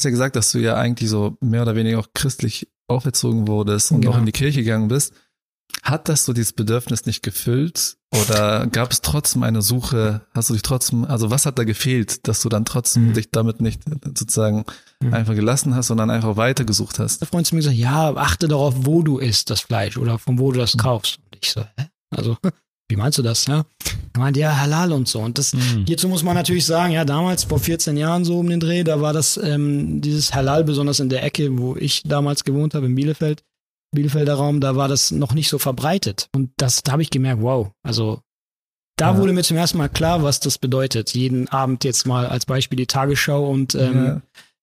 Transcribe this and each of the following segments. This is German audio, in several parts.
hast ja gesagt, dass du ja eigentlich so mehr oder weniger auch christlich auferzogen wurdest und Genau. auch in die Kirche gegangen bist. Hat das so dieses Bedürfnis nicht gefüllt oder gab es trotzdem eine Suche? Hast du dich trotzdem, also was hat da gefehlt, dass du dann trotzdem Mhm. dich damit nicht sozusagen Mhm. einfach gelassen hast, sondern einfach weitergesucht hast? Der Freund zu mir gesagt, ja, achte darauf, wo du isst, das Fleisch oder von wo du das kaufst. Und ich so, hä? Also, wie meinst du das, ja? Meinte, ja, halal und so. Und das, Mhm. hierzu muss man natürlich sagen, ja, damals, vor 14 Jahren so um den Dreh, da war das, ähm, dieses Halal, besonders in der Ecke, wo ich damals gewohnt habe, in Bielefeld, Bielefelder Raum, da war das noch nicht so verbreitet. Und das, da habe ich gemerkt, wow, also, da Ja. wurde mir zum ersten Mal klar, was das bedeutet. Jeden Abend jetzt mal als Beispiel die Tagesschau und ähm, Ja.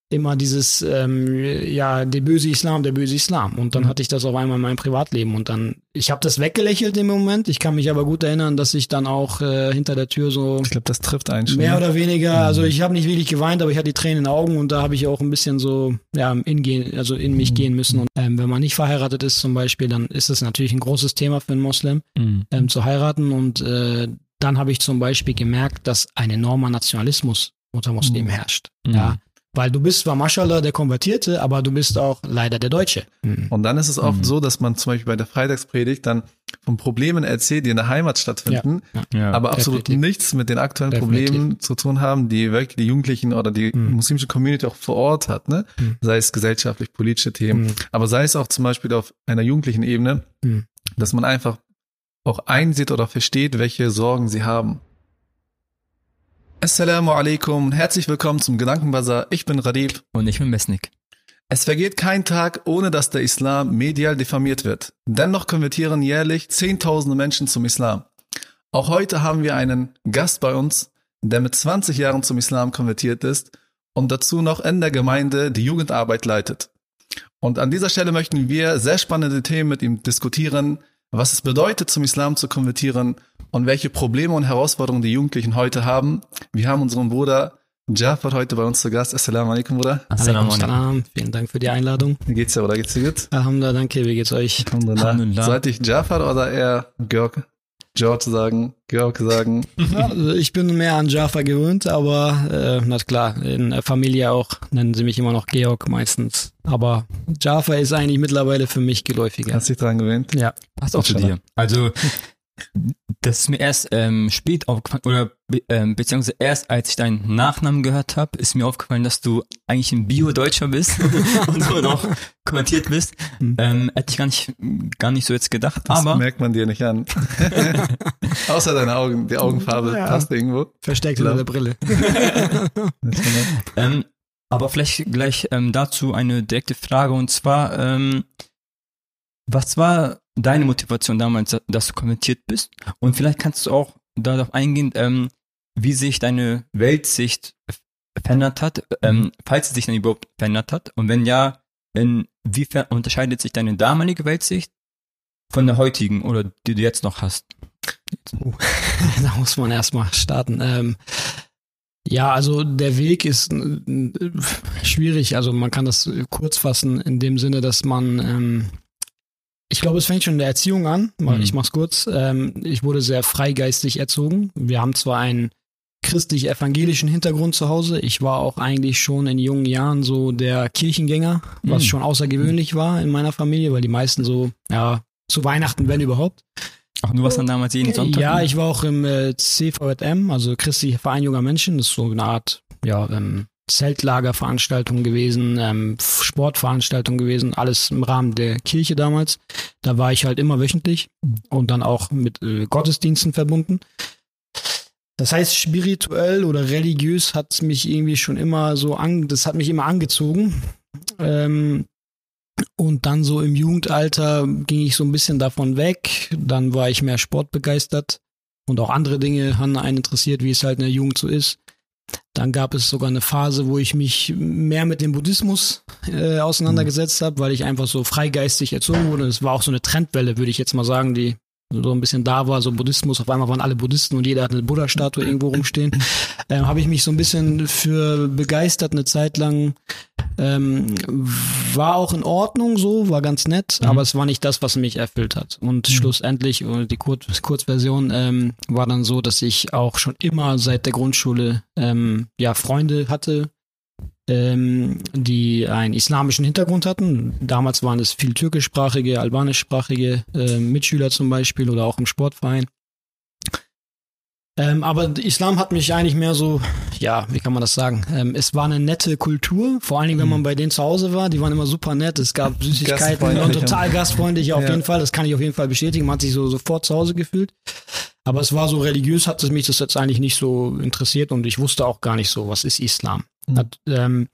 Immer dieses, ähm, ja, der böse Islam, der böse Islam. Und dann Mhm. hatte ich das auf einmal in meinem Privatleben. Und dann, ich habe das weggelächelt im Moment. Ich kann mich aber gut erinnern, dass ich dann auch äh, hinter der Tür so Ich glaube, das trifft einen schon. mehr ne? oder weniger, also ich habe nicht wirklich geweint, aber ich hatte die Tränen in den Augen und da habe ich auch ein bisschen so, ja, in, gehen, also in mich gehen müssen. Und ähm, wenn man nicht verheiratet ist zum Beispiel, dann ist es natürlich ein großes Thema für einen Moslem Mhm. ähm, zu heiraten. Und äh, dann habe ich zum Beispiel gemerkt, dass ein enormer Nationalismus unter Muslimen Mhm. herrscht. Mhm. Ja. Weil du bist zwar Maschallah der Konvertierte, aber du bist auch leider der Deutsche. Und dann ist es oft Mhm. so, dass man zum Beispiel bei der Freitagspredigt dann von Problemen erzählt, die in der Heimat stattfinden, Ja. aber absolut definitiv. nichts mit den aktuellen Definitiv. Problemen zu tun haben, die wirklich die Jugendlichen oder die Mhm. muslimische Community auch vor Ort hat, ne? Mhm. Sei es gesellschaftlich, politische Themen, Mhm. aber sei es auch zum Beispiel auf einer jugendlichen Ebene, Mhm. dass man einfach auch einsieht oder versteht, welche Sorgen sie haben. Assalamu alaikum und herzlich willkommen zum Gedankenbazar. Ich bin Radib. Und ich bin Mesnik. Es vergeht kein Tag, ohne dass der Islam medial diffamiert wird. Dennoch konvertieren jährlich Zehntausende Menschen zum Islam. Auch heute haben wir einen Gast bei uns, der mit 20 Jahren zum Islam konvertiert ist und dazu noch in der Gemeinde die Jugendarbeit leitet. Und an dieser Stelle möchten wir sehr spannende Themen mit ihm diskutieren, was es bedeutet, zum Islam zu konvertieren und welche Probleme und Herausforderungen die Jugendlichen heute haben. Wir haben unseren Bruder Jafar heute bei uns zu Gast. Assalamu alaikum, Bruder. Assalamu alaikum. Vielen Dank für die Einladung. Wie geht's dir, oder geht's dir gut? Alhamdulillah, danke. Wie geht's euch? Alhamdulillah. Alhamdulillah. Sollte ich Jafar oder eher Georg, George sagen, Georg sagen? Ja, also ich bin mehr an Jaffa gewöhnt, aber äh, na klar, in der Familie auch nennen sie mich immer noch Georg meistens. Aber Jaffa ist eigentlich mittlerweile für mich geläufiger. Hast dich dran gewöhnt? Ja. Passt auch zu dir. Also, das ist mir erst ähm, spät aufgefallen, oder be ähm, beziehungsweise erst als ich deinen Nachnamen gehört habe, ist mir aufgefallen, dass du eigentlich ein Bio-Deutscher bist und so noch kommentiert bist. Mhm. Ähm, hätte ich gar nicht, gar nicht so jetzt gedacht. Das aber merkt man dir nicht an. Außer deine Augen, die Augenfarbe Ja. passt irgendwo. Versteckt unter der Brille. Ähm, aber vielleicht gleich ähm, dazu eine direkte Frage und zwar, ähm, was war deine Motivation damals, dass du kommentiert bist? Und vielleicht kannst du auch darauf eingehen, ähm, wie sich deine Weltsicht verändert hat, ähm, falls sie sich dann überhaupt verändert hat. Und wenn ja, inwiefern unterscheidet sich deine damalige Weltsicht von der heutigen oder die du jetzt noch hast? da muss man erstmal starten. Ähm, ja, also der Weg ist schwierig. Also man kann das äh, kurz fassen in dem Sinne, dass man, ähm, ich glaube, es fängt schon in der Erziehung an. Mhm. Ich mach's kurz. Ähm, ich wurde sehr freigeistig erzogen. Wir haben zwar einen christlich-evangelischen Hintergrund zu Hause. Ich war auch eigentlich schon in jungen Jahren so der Kirchengänger, was Mhm. schon außergewöhnlich war in meiner Familie, weil die meisten so, ja, zu Weihnachten, wenn überhaupt. Ach, du warst dann damals jeden Sonntag? Ja, ich war auch im äh, CVJM, also Christliche Verein junger Menschen. Das ist so eine Art ja, ähm, Zeltlagerveranstaltung gewesen, ähm, F- Sportveranstaltung gewesen, alles im Rahmen der Kirche damals. Da war ich halt immer wöchentlich und dann auch mit äh, Gottesdiensten verbunden. Das heißt, spirituell oder religiös hat mich irgendwie schon immer so an, das hat mich immer angezogen. Ähm, und dann so im Jugendalter ging ich so ein bisschen davon weg. Dann war ich mehr sportbegeistert und auch andere Dinge haben einen interessiert, wie es halt in der Jugend so ist. Dann gab es sogar eine Phase, wo ich mich mehr mit dem Buddhismus äh, auseinandergesetzt habe, weil ich einfach so freigeistig erzogen wurde. Es war auch so eine Trendwelle, würde ich jetzt mal sagen, die so ein bisschen da war, so Buddhismus. Auf einmal waren alle Buddhisten und jeder hat eine Buddha-Statue irgendwo rumstehen. Ähm, habe ich mich so ein bisschen für begeistert eine Zeit lang. Ähm, war auch in Ordnung so, war ganz nett, Mhm. aber es war nicht das, was mich erfüllt hat. Und schlussendlich, äh, die Kur Kurzversion ähm, war dann so, dass ich auch schon immer seit der Grundschule ähm, ja Freunde hatte, ähm, die einen islamischen Hintergrund hatten. Damals waren es viel türkischsprachige, albanischsprachige äh, Mitschüler zum Beispiel oder auch im Sportverein. Ähm, aber Islam hat mich eigentlich mehr so, ja, wie kann man das sagen? Ähm, es war eine nette Kultur, vor allen Dingen, wenn man bei denen zu Hause war. Die waren immer super nett. Es gab Süßigkeiten und Gastfreundlich. total gastfreundlich auf Ja. jeden Fall. Das kann ich auf jeden Fall bestätigen. Man hat sich so sofort zu Hause gefühlt. Aber es war so religiös, hat es mich das jetzt eigentlich nicht so interessiert und ich wusste auch gar nicht so, was ist Islam. Ähm,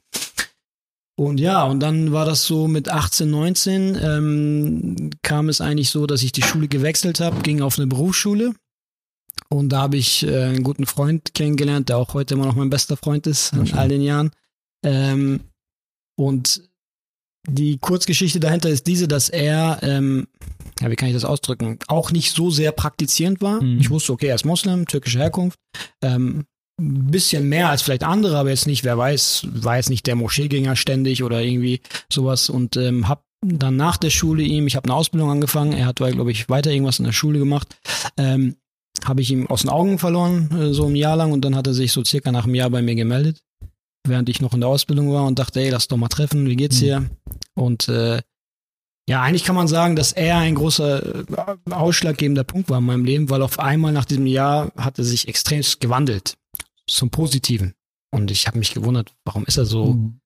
und ja, und dann war das so mit 18, 19, ähm, kam es eigentlich so, dass ich die Schule gewechselt habe, ging auf eine Berufsschule. Und da habe ich äh, einen guten Freund kennengelernt, der auch heute immer noch mein bester Freund ist, in all den Jahren. Ähm, und die Kurzgeschichte dahinter ist diese, dass er, ähm, ja, wie kann ich das ausdrücken, auch nicht so sehr praktizierend war. Mhm. Ich wusste, okay, er ist Moslem, türkische Herkunft. Ähm, ein bisschen mehr als vielleicht andere, aber jetzt nicht, wer weiß, war jetzt nicht der Moscheegänger ständig oder irgendwie sowas und ähm, hab dann nach der Schule ihm, ich habe eine Ausbildung angefangen, er hat, glaube ich, weiter irgendwas in der Schule gemacht, ähm, habe ich ihm aus den Augen verloren, äh, so ein Jahr lang und dann hat er sich so circa nach einem Jahr bei mir gemeldet, während ich noch in der Ausbildung war und dachte, ey, lass doch mal treffen, wie geht's Mhm. dir? Und äh, ja, eigentlich kann man sagen, dass er ein großer äh, ausschlaggebender Punkt war in meinem Leben, weil auf einmal nach diesem Jahr hat er sich extremst gewandelt zum Positiven. Und ich habe mich gewundert, warum ist er so? Mhm.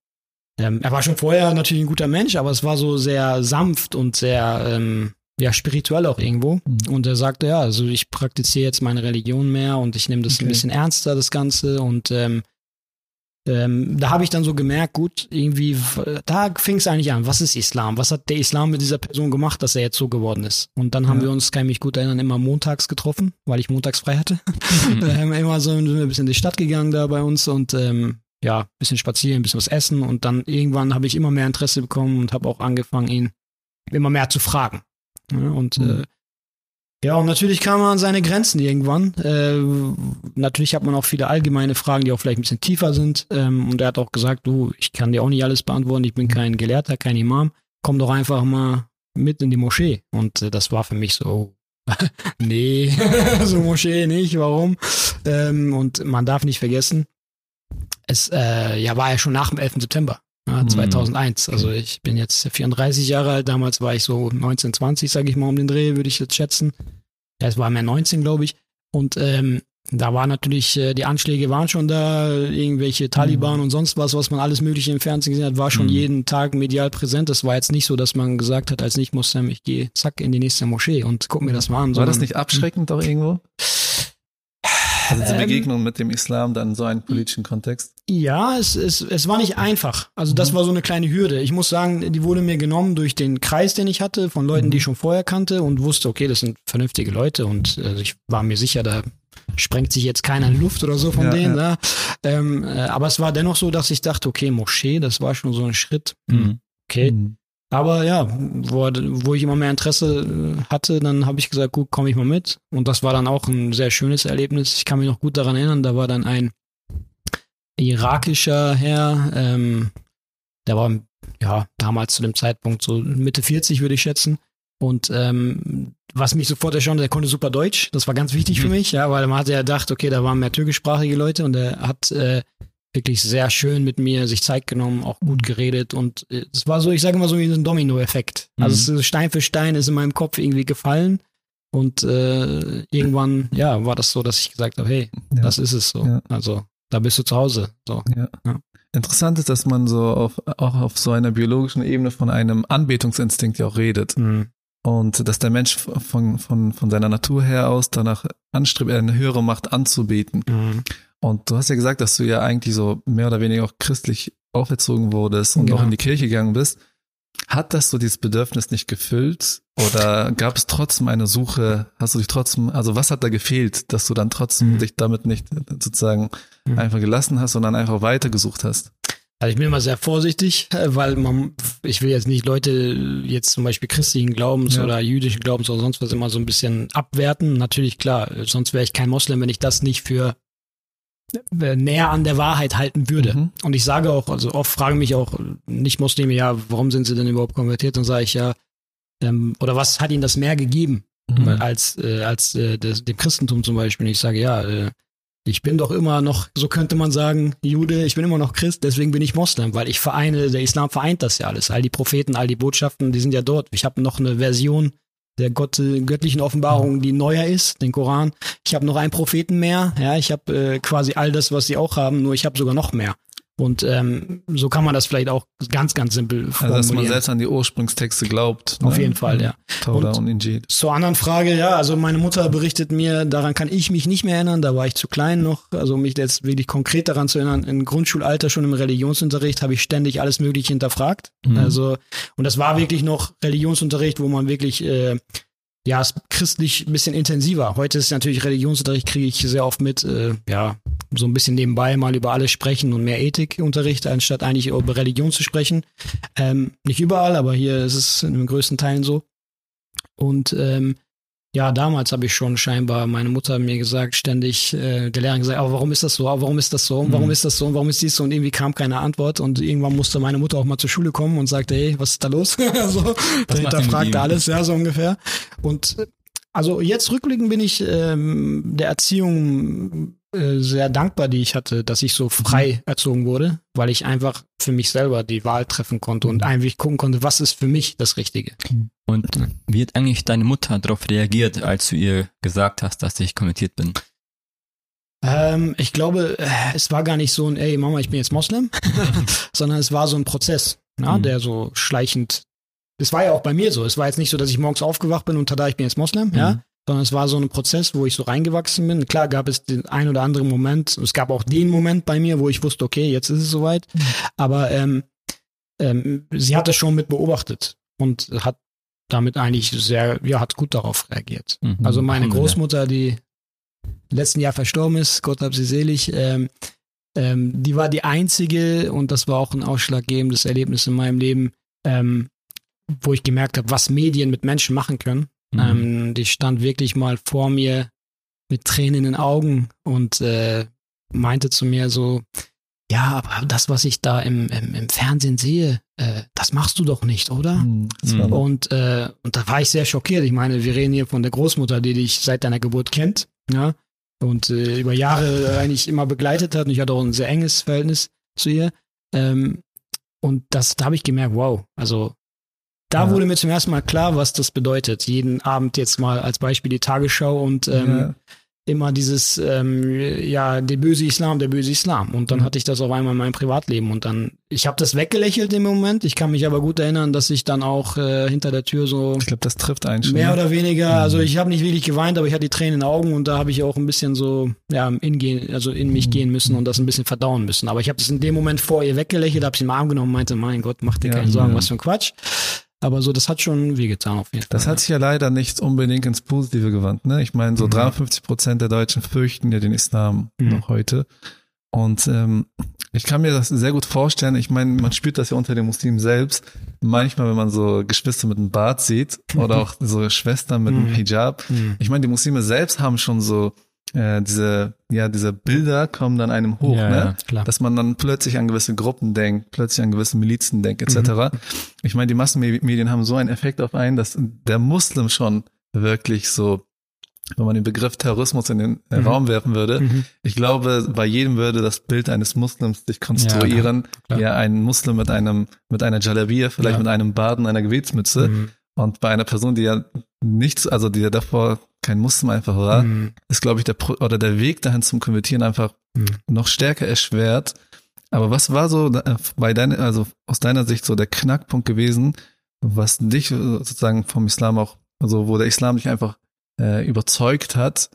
Ähm, er war schon vorher natürlich ein guter Mensch, aber es war so sehr sanft und sehr ähm, ja spirituell auch irgendwo. Mhm. Und er sagte, ja, also ich praktiziere jetzt meine Religion mehr und ich nehme das Okay. ein bisschen ernster, das Ganze. Und ähm, ähm, da habe ich dann so gemerkt, gut, irgendwie, da fing es eigentlich an. Was ist Islam? Was hat der Islam mit dieser Person gemacht, dass er jetzt so geworden ist? Und dann haben Ja. wir uns, kann ich mich gut erinnern, immer montags getroffen, weil ich montags frei hatte. Mhm. ähm, immer so sind wir ein bisschen in die Stadt gegangen da bei uns und ähm, ja, ein bisschen spazieren, ein bisschen was essen und dann irgendwann habe ich immer mehr Interesse bekommen und habe auch angefangen, ihn immer mehr zu fragen. Ja, und Mhm. äh, ja, und natürlich kam man an seine Grenzen irgendwann. Äh, natürlich hat man auch viele allgemeine Fragen, die auch vielleicht ein bisschen tiefer sind. Ähm, und er hat auch gesagt, du, ich kann dir auch nicht alles beantworten, ich bin kein Gelehrter, kein Imam. Komm doch einfach mal mit in die Moschee. Und äh, das war für mich so, nee, so Moschee nicht, warum? Ähm, und man darf nicht vergessen, es äh, ja, war ja schon nach dem 11. September. Ja, Mhm. 2001. Also ich bin jetzt 34 Jahre alt. Damals war ich so 19, 20, sage ich mal, um den Dreh, würde ich jetzt schätzen. Ja, es war mehr 19, glaube ich. Und ähm, da war natürlich, äh, die Anschläge waren schon da, irgendwelche Taliban und sonst was, was man alles Mögliche im Fernsehen gesehen hat, war schon Mhm. jeden Tag medial präsent. Das war jetzt nicht so, dass man gesagt hat, als Nicht-Muslim, ich gehe zack in die nächste Moschee und guck mir das mal an. War das nicht abschreckend auch irgendwo? Also die Ähm, Begegnung mit dem Islam dann so einem politischen Kontext? Ja, es, es, es war nicht einfach. Also das war so eine kleine Hürde. Ich muss sagen, die wurde mir genommen durch den Kreis, den ich hatte, von Leuten, die ich schon vorher kannte und wusste, okay, das sind vernünftige Leute und äh, ich war mir sicher, da sprengt sich jetzt keiner in Luft oder so von Ja, denen. ja. Ja. Ähm, äh, aber es war dennoch so, dass ich dachte, okay, Moschee, das war schon so ein Schritt. Mhm. Okay. Aber ja, wo, wo ich immer mehr Interesse äh, hatte, dann habe ich gesagt, gut, komme ich mal mit. Und das war dann auch ein sehr schönes Erlebnis. Ich kann mich noch gut daran erinnern, da war dann ein irakischer Herr, ähm, der war ja damals zu dem Zeitpunkt so Mitte 40, würde ich schätzen. Und ähm, was mich sofort erstaunt, der konnte super Deutsch. Das war ganz wichtig für Mhm. mich, ja, weil man hatte ja gedacht, okay, da waren mehr türkischsprachige Leute und er hat äh, wirklich sehr schön mit mir sich Zeit genommen, auch gut geredet und äh, es war so, ich sage mal so wie so ein Domino-Effekt. Also es ist Stein für Stein ist in meinem Kopf irgendwie gefallen und äh, irgendwann, ja, war das so, dass ich gesagt habe, hey, Ja. das ist es so. Ja. Also da bist du zu Hause. So. Ja. Interessant ist, dass man so auf, auch auf so einer biologischen Ebene von einem Anbetungsinstinkt ja auch redet. Mhm. Und dass der Mensch von, von, von seiner Natur her aus danach anstrebt, eine höhere Macht anzubeten. Mhm. Und du hast ja gesagt, dass du ja eigentlich so mehr oder weniger auch christlich auferzogen wurdest und Genau. auch in die Kirche gegangen bist. Hat das so dieses Bedürfnis nicht gefüllt? Oder gab es trotzdem eine Suche? Hast du dich trotzdem, also was hat da gefehlt, dass du dann trotzdem Mhm. dich damit nicht sozusagen Mhm. einfach gelassen hast, sondern einfach weitergesucht hast? Also ich bin immer sehr vorsichtig, äh, weil man, ich will jetzt nicht Leute jetzt zum Beispiel christlichen Glaubens Ja. oder jüdischen Glaubens oder sonst was immer so ein bisschen abwerten. Natürlich klar, äh, sonst wäre ich kein Moslem, wenn ich das nicht für äh, näher an der Wahrheit halten würde. Mhm. Und ich sage auch, also oft fragen mich auch Nicht-Muslime, ja, warum sind sie denn überhaupt konvertiert? Dann sage ich ja, ähm, oder was hat ihnen das mehr gegeben? Mhm. Als, äh, als äh, das, dem Christentum zum Beispiel. Und ich sage, ja, äh, ich bin doch immer noch, so könnte man sagen, Jude, ich bin immer noch Christ, deswegen bin ich Moslem, weil ich vereine, der Islam vereint das ja alles. All die Propheten, all die Botschaften, die sind ja dort. Ich habe noch eine Version der Gott, göttlichen Offenbarung, die neuer ist, den Koran. Ich habe noch einen Propheten mehr, ja, ich habe äh, quasi all das, was sie auch haben, nur ich habe sogar noch mehr. Und ähm, so kann man das vielleicht auch ganz, ganz simpel Also, dass man selbst an die Ursprungstexte glaubt. Auf jeden Fall, ja. Torah Und- und, Injil. Zur anderen Frage, ja, also meine Mutter berichtet mir, daran kann ich mich nicht mehr erinnern, da war ich zu klein noch, also um mich jetzt wirklich konkret daran zu erinnern, im Grundschulalter schon im Religionsunterricht habe ich ständig alles Mögliche hinterfragt. Mhm. Also, und das war wirklich noch Religionsunterricht, wo man wirklich, äh, ja, es christlich ein bisschen intensiver. Heute ist natürlich Religionsunterricht, kriege ich sehr oft mit, äh, ja, so ein bisschen nebenbei mal über alles sprechen und mehr Ethikunterricht, anstatt eigentlich über Religion zu sprechen. Ähm, nicht überall, aber hier ist es in den größten Teilen so. Und ähm, ja, damals habe ich schon scheinbar, meine Mutter mir gesagt, ständig, äh, der Lehrer gesagt, aber warum ist das so, aber warum ist das so, und warum Mhm. ist das so, und warum ist dies so, und irgendwie kam keine Antwort und irgendwann musste meine Mutter auch mal zur Schule kommen und sagte, hey, was ist da los? so, mit hinterfragte alles, ja, so ungefähr. Und also jetzt rückblickend bin ich ähm, der Erziehung äh, sehr dankbar, die ich hatte, dass ich so frei erzogen wurde, weil ich einfach für mich selber die Wahl treffen konnte und einfach gucken konnte, was ist für mich das Richtige. Und wie hat eigentlich deine Mutter darauf reagiert, als du ihr gesagt hast, dass ich konvertiert bin? Ähm, ich glaube, es war gar nicht so ein, ey Mama, ich bin jetzt Moslem, sondern es war so ein Prozess, ja, Mhm. der so schleichend. Es war ja auch bei mir so. Es war jetzt nicht so, dass ich morgens aufgewacht bin und tada, ich bin jetzt Moslem, ja, Mhm. sondern es war so ein Prozess, wo ich so reingewachsen bin. Klar gab es den ein oder anderen Moment. Es gab auch den Moment bei mir, wo ich wusste, okay, jetzt ist es soweit. Aber ähm, ähm, sie hat das schon mit beobachtet und hat damit eigentlich sehr, ja, hat gut darauf reagiert. Mhm. Also meine Alhamdulillah. Großmutter, die letzten Jahr verstorben ist, Gott hab sie selig, ähm, ähm, die war die einzige und das war auch ein ausschlaggebendes Erlebnis in meinem Leben, ähm, wo ich gemerkt habe, was Medien mit Menschen machen können. Mhm. Ähm, die stand wirklich mal vor mir mit Tränen in den Augen und äh, meinte zu mir so, ja, aber das, was ich da im, im, im Fernsehen sehe, äh, das machst du doch nicht, oder? Hm, war Mhm. Und, äh, und da war ich sehr schockiert. Ich meine, wir reden hier von der Großmutter, die dich seit deiner Geburt kennt, ja, und äh, über Jahre eigentlich immer begleitet hat. Und ich hatte auch ein sehr enges Verhältnis zu ihr. Ähm, und das, da habe ich gemerkt, wow, also da Ja. wurde mir zum ersten Mal klar, was das bedeutet. Jeden Abend jetzt mal als Beispiel die Tagesschau und ähm, Ja. immer dieses, ähm, ja, der böse Islam, der böse Islam. Und dann Mhm. hatte ich das auf einmal in meinem Privatleben. Und dann, ich habe das weggelächelt im Moment. Ich kann mich aber gut erinnern, dass ich dann auch äh, hinter der Tür so Ich glaube, das trifft einen schon. mehr oder weniger, Mhm. also ich habe nicht wirklich geweint, aber ich hatte die Tränen in den Augen und da habe ich auch ein bisschen so, ja, in, gehen, also in mich Mhm. gehen müssen und das ein bisschen verdauen müssen. Aber ich habe das in dem Moment vor ihr weggelächelt, habe sie im Arm genommen und meinte, mein Gott, mach dir Ja, keine Sorgen, was für ein Quatsch. Aber so, das hat schon wehgetan auf jeden Fall. Das hat sich ja leider nicht unbedingt ins Positive gewandt. Ne? Ich meine, so Mhm. 53 Prozent der Deutschen fürchten ja den Islam Mhm. noch heute. Und ähm, ich kann mir das sehr gut vorstellen. Ich meine, man spürt das ja unter den Muslimen selbst. Manchmal, wenn man so Geschwister mit einem Bart sieht oder auch so Schwestern mit einem Mhm. Hijab. Mhm. Ich meine, die Muslime selbst haben schon so äh, diese, ja, diese Bilder kommen dann einem hoch, Ja, ne? ja. Klar. dass man dann plötzlich an gewisse Gruppen denkt, plötzlich an gewisse Milizen denkt, etc. Ich meine, die Massenmedien haben so einen Effekt auf einen, dass der Muslim schon wirklich so, wenn man den Begriff Terrorismus in den äh, Mhm. Raum werfen würde, Mhm. ich glaube, bei jedem würde das Bild eines Muslims sich konstruieren. klar. Ja, ein Muslim mit einem, mit einer Jalabia, vielleicht Ja. mit einem und einer Gebetsmütze. Mhm. Und bei einer Person, die ja nichts, also die davor kein Muslim einfach war, Mhm. ist, glaube ich, der Pro oder der Weg dahin zum Konvertieren einfach Mhm. noch stärker erschwert. Aber was war so bei deiner, also aus deiner Sicht so der Knackpunkt gewesen, was dich sozusagen vom Islam auch, also wo der Islam dich einfach äh, überzeugt hat,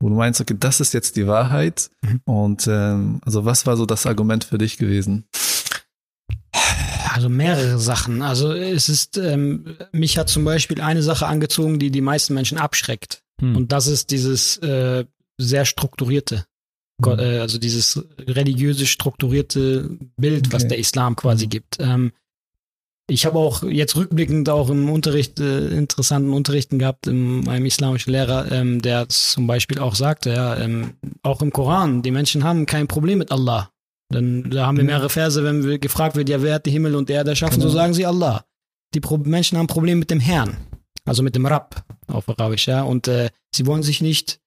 wo du meinst, okay, das ist jetzt die Wahrheit. Mhm. Und ähm, also was war so das Argument für dich gewesen? Also mehrere Sachen. Also es ist, ähm, mich hat zum Beispiel eine Sache angezogen, die die meisten Menschen abschreckt. Hm. Und das ist dieses äh, sehr strukturierte, Mhm. äh, also dieses religiöse strukturierte Bild, was Okay. der Islam quasi Mhm. gibt. Ähm, ich habe auch jetzt rückblickend auch im Unterricht äh, interessanten Unterrichten gehabt in meinem islamischen Lehrer, ähm, der zum Beispiel auch sagte, ja, ähm, auch im Koran, die Menschen haben kein Problem mit Allah. Dann da haben wir mehrere Verse, wenn wir gefragt wird, ja, wer hat die Himmel und Erde erschaffen, so Genau. sagen sie Allah. Die Pro Menschen haben ein Problem mit dem Herrn, also mit dem Rabb auf Arabisch, ja, und äh, sie wollen sich nicht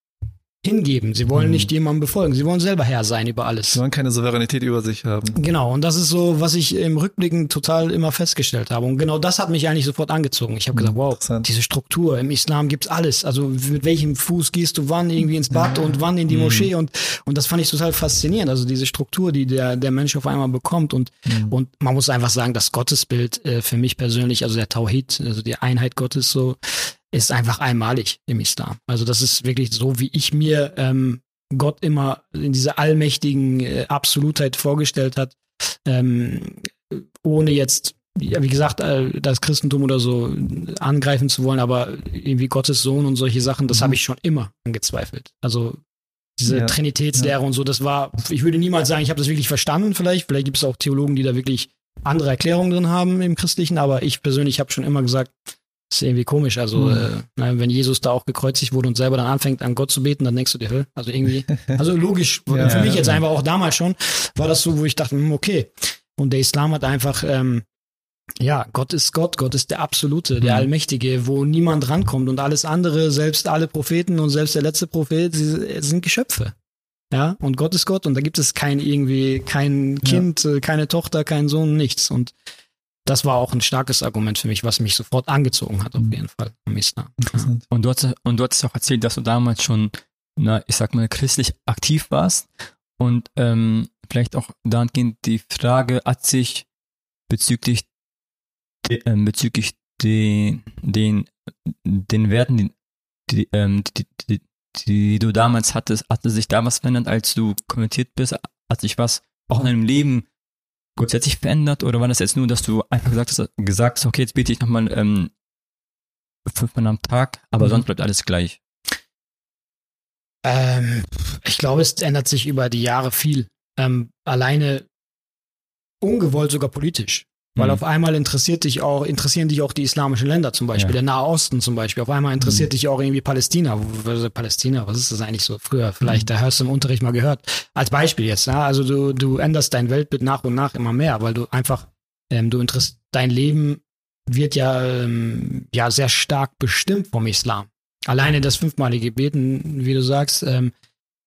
hingeben. Sie wollen Mhm. nicht jemandem befolgen. Sie wollen selber Herr sein über alles. Sie wollen keine Souveränität über sich haben. Genau, und das ist so, was ich im Rückblicken total immer festgestellt habe. Und genau das hat mich eigentlich sofort angezogen. Ich habe gesagt, wow, diese Struktur, im Islam gibt's alles. Also mit welchem Fuß gehst du wann irgendwie ins Bad und wann in die Moschee und, und das fand ich total faszinierend. Also diese Struktur, die der, der Mensch auf einmal bekommt und, und man muss einfach sagen, das Gottesbild äh, für mich persönlich, also der Tawhid, also die Einheit Gottes so, ist einfach einmalig im Islam. Also das ist wirklich so, wie ich mir ähm, Gott immer in dieser allmächtigen äh, Absolutheit vorgestellt hat, ähm, ohne jetzt, ja, wie gesagt, äh, das Christentum oder so angreifen zu wollen, aber irgendwie Gottes Sohn und solche Sachen, das Mhm. habe ich schon immer angezweifelt. Also diese Ja, Trinitätslehre und so, das war, ich würde niemals sagen, ich habe das wirklich verstanden vielleicht. Vielleicht gibt es auch Theologen, die da wirklich andere Erklärungen drin haben im Christlichen, aber ich persönlich habe schon immer gesagt, ist irgendwie komisch. Also, Mhm. äh, na, wenn Jesus da auch gekreuzigt wurde und selber dann anfängt, an Gott zu beten, dann denkst du dir, hä? also irgendwie, also logisch, Ja, für mich ja, jetzt ja. einfach auch damals schon, war das so, wo ich dachte, hm, okay. Und der Islam hat einfach, ähm, ja, Gott ist Gott, Gott ist der Absolute, der Mhm. Allmächtige, wo niemand rankommt und alles andere, selbst alle Propheten und selbst der letzte Prophet, sie sind Geschöpfe. Ja, und Gott ist Gott und da gibt es kein irgendwie, kein Kind, äh, keine Tochter, kein Sohn, nichts. Und das war auch ein starkes Argument für mich, was mich sofort angezogen hat, auf Mhm. jeden Fall, am Islam. Ja. Interessant. Und du hast, und du hattest auch erzählt, dass du damals schon, na, ich sag mal, christlich aktiv warst. Und ähm, vielleicht auch dahingehend die Frage hat sich bezüglich, de, ähm, bezüglich den, den, den Werten, die, die, ähm, die, die, die du damals hattest, hatte sich da was verändert, als du konvertiert bist? Hat sich was auch in deinem Leben grundsätzlich verändert? Oder war das jetzt nur, dass du einfach gesagt hast, gesagt hast okay, jetzt bete ich nochmal ähm, fünfmal am Tag, aber Mhm. sonst bleibt alles gleich. Ähm, ich glaube, es ändert sich über die Jahre viel. Ähm, alleine ungewollt sogar politisch. Weil Mhm. auf einmal interessiert dich auch, interessieren dich auch die islamischen Länder zum Beispiel, Ja. der Nahe Osten zum Beispiel. Auf einmal interessiert Mhm. dich auch irgendwie Palästina. Palästina, was ist das eigentlich so früher? Vielleicht, da hast du im Unterricht mal gehört. Als Beispiel jetzt, ja. Also du, du änderst dein Weltbild nach und nach immer mehr, weil du einfach, ähm, du interessiert, dein Leben wird ja, ähm, ja sehr stark bestimmt vom Islam. Alleine das fünfmalige Beten, wie du sagst, ähm,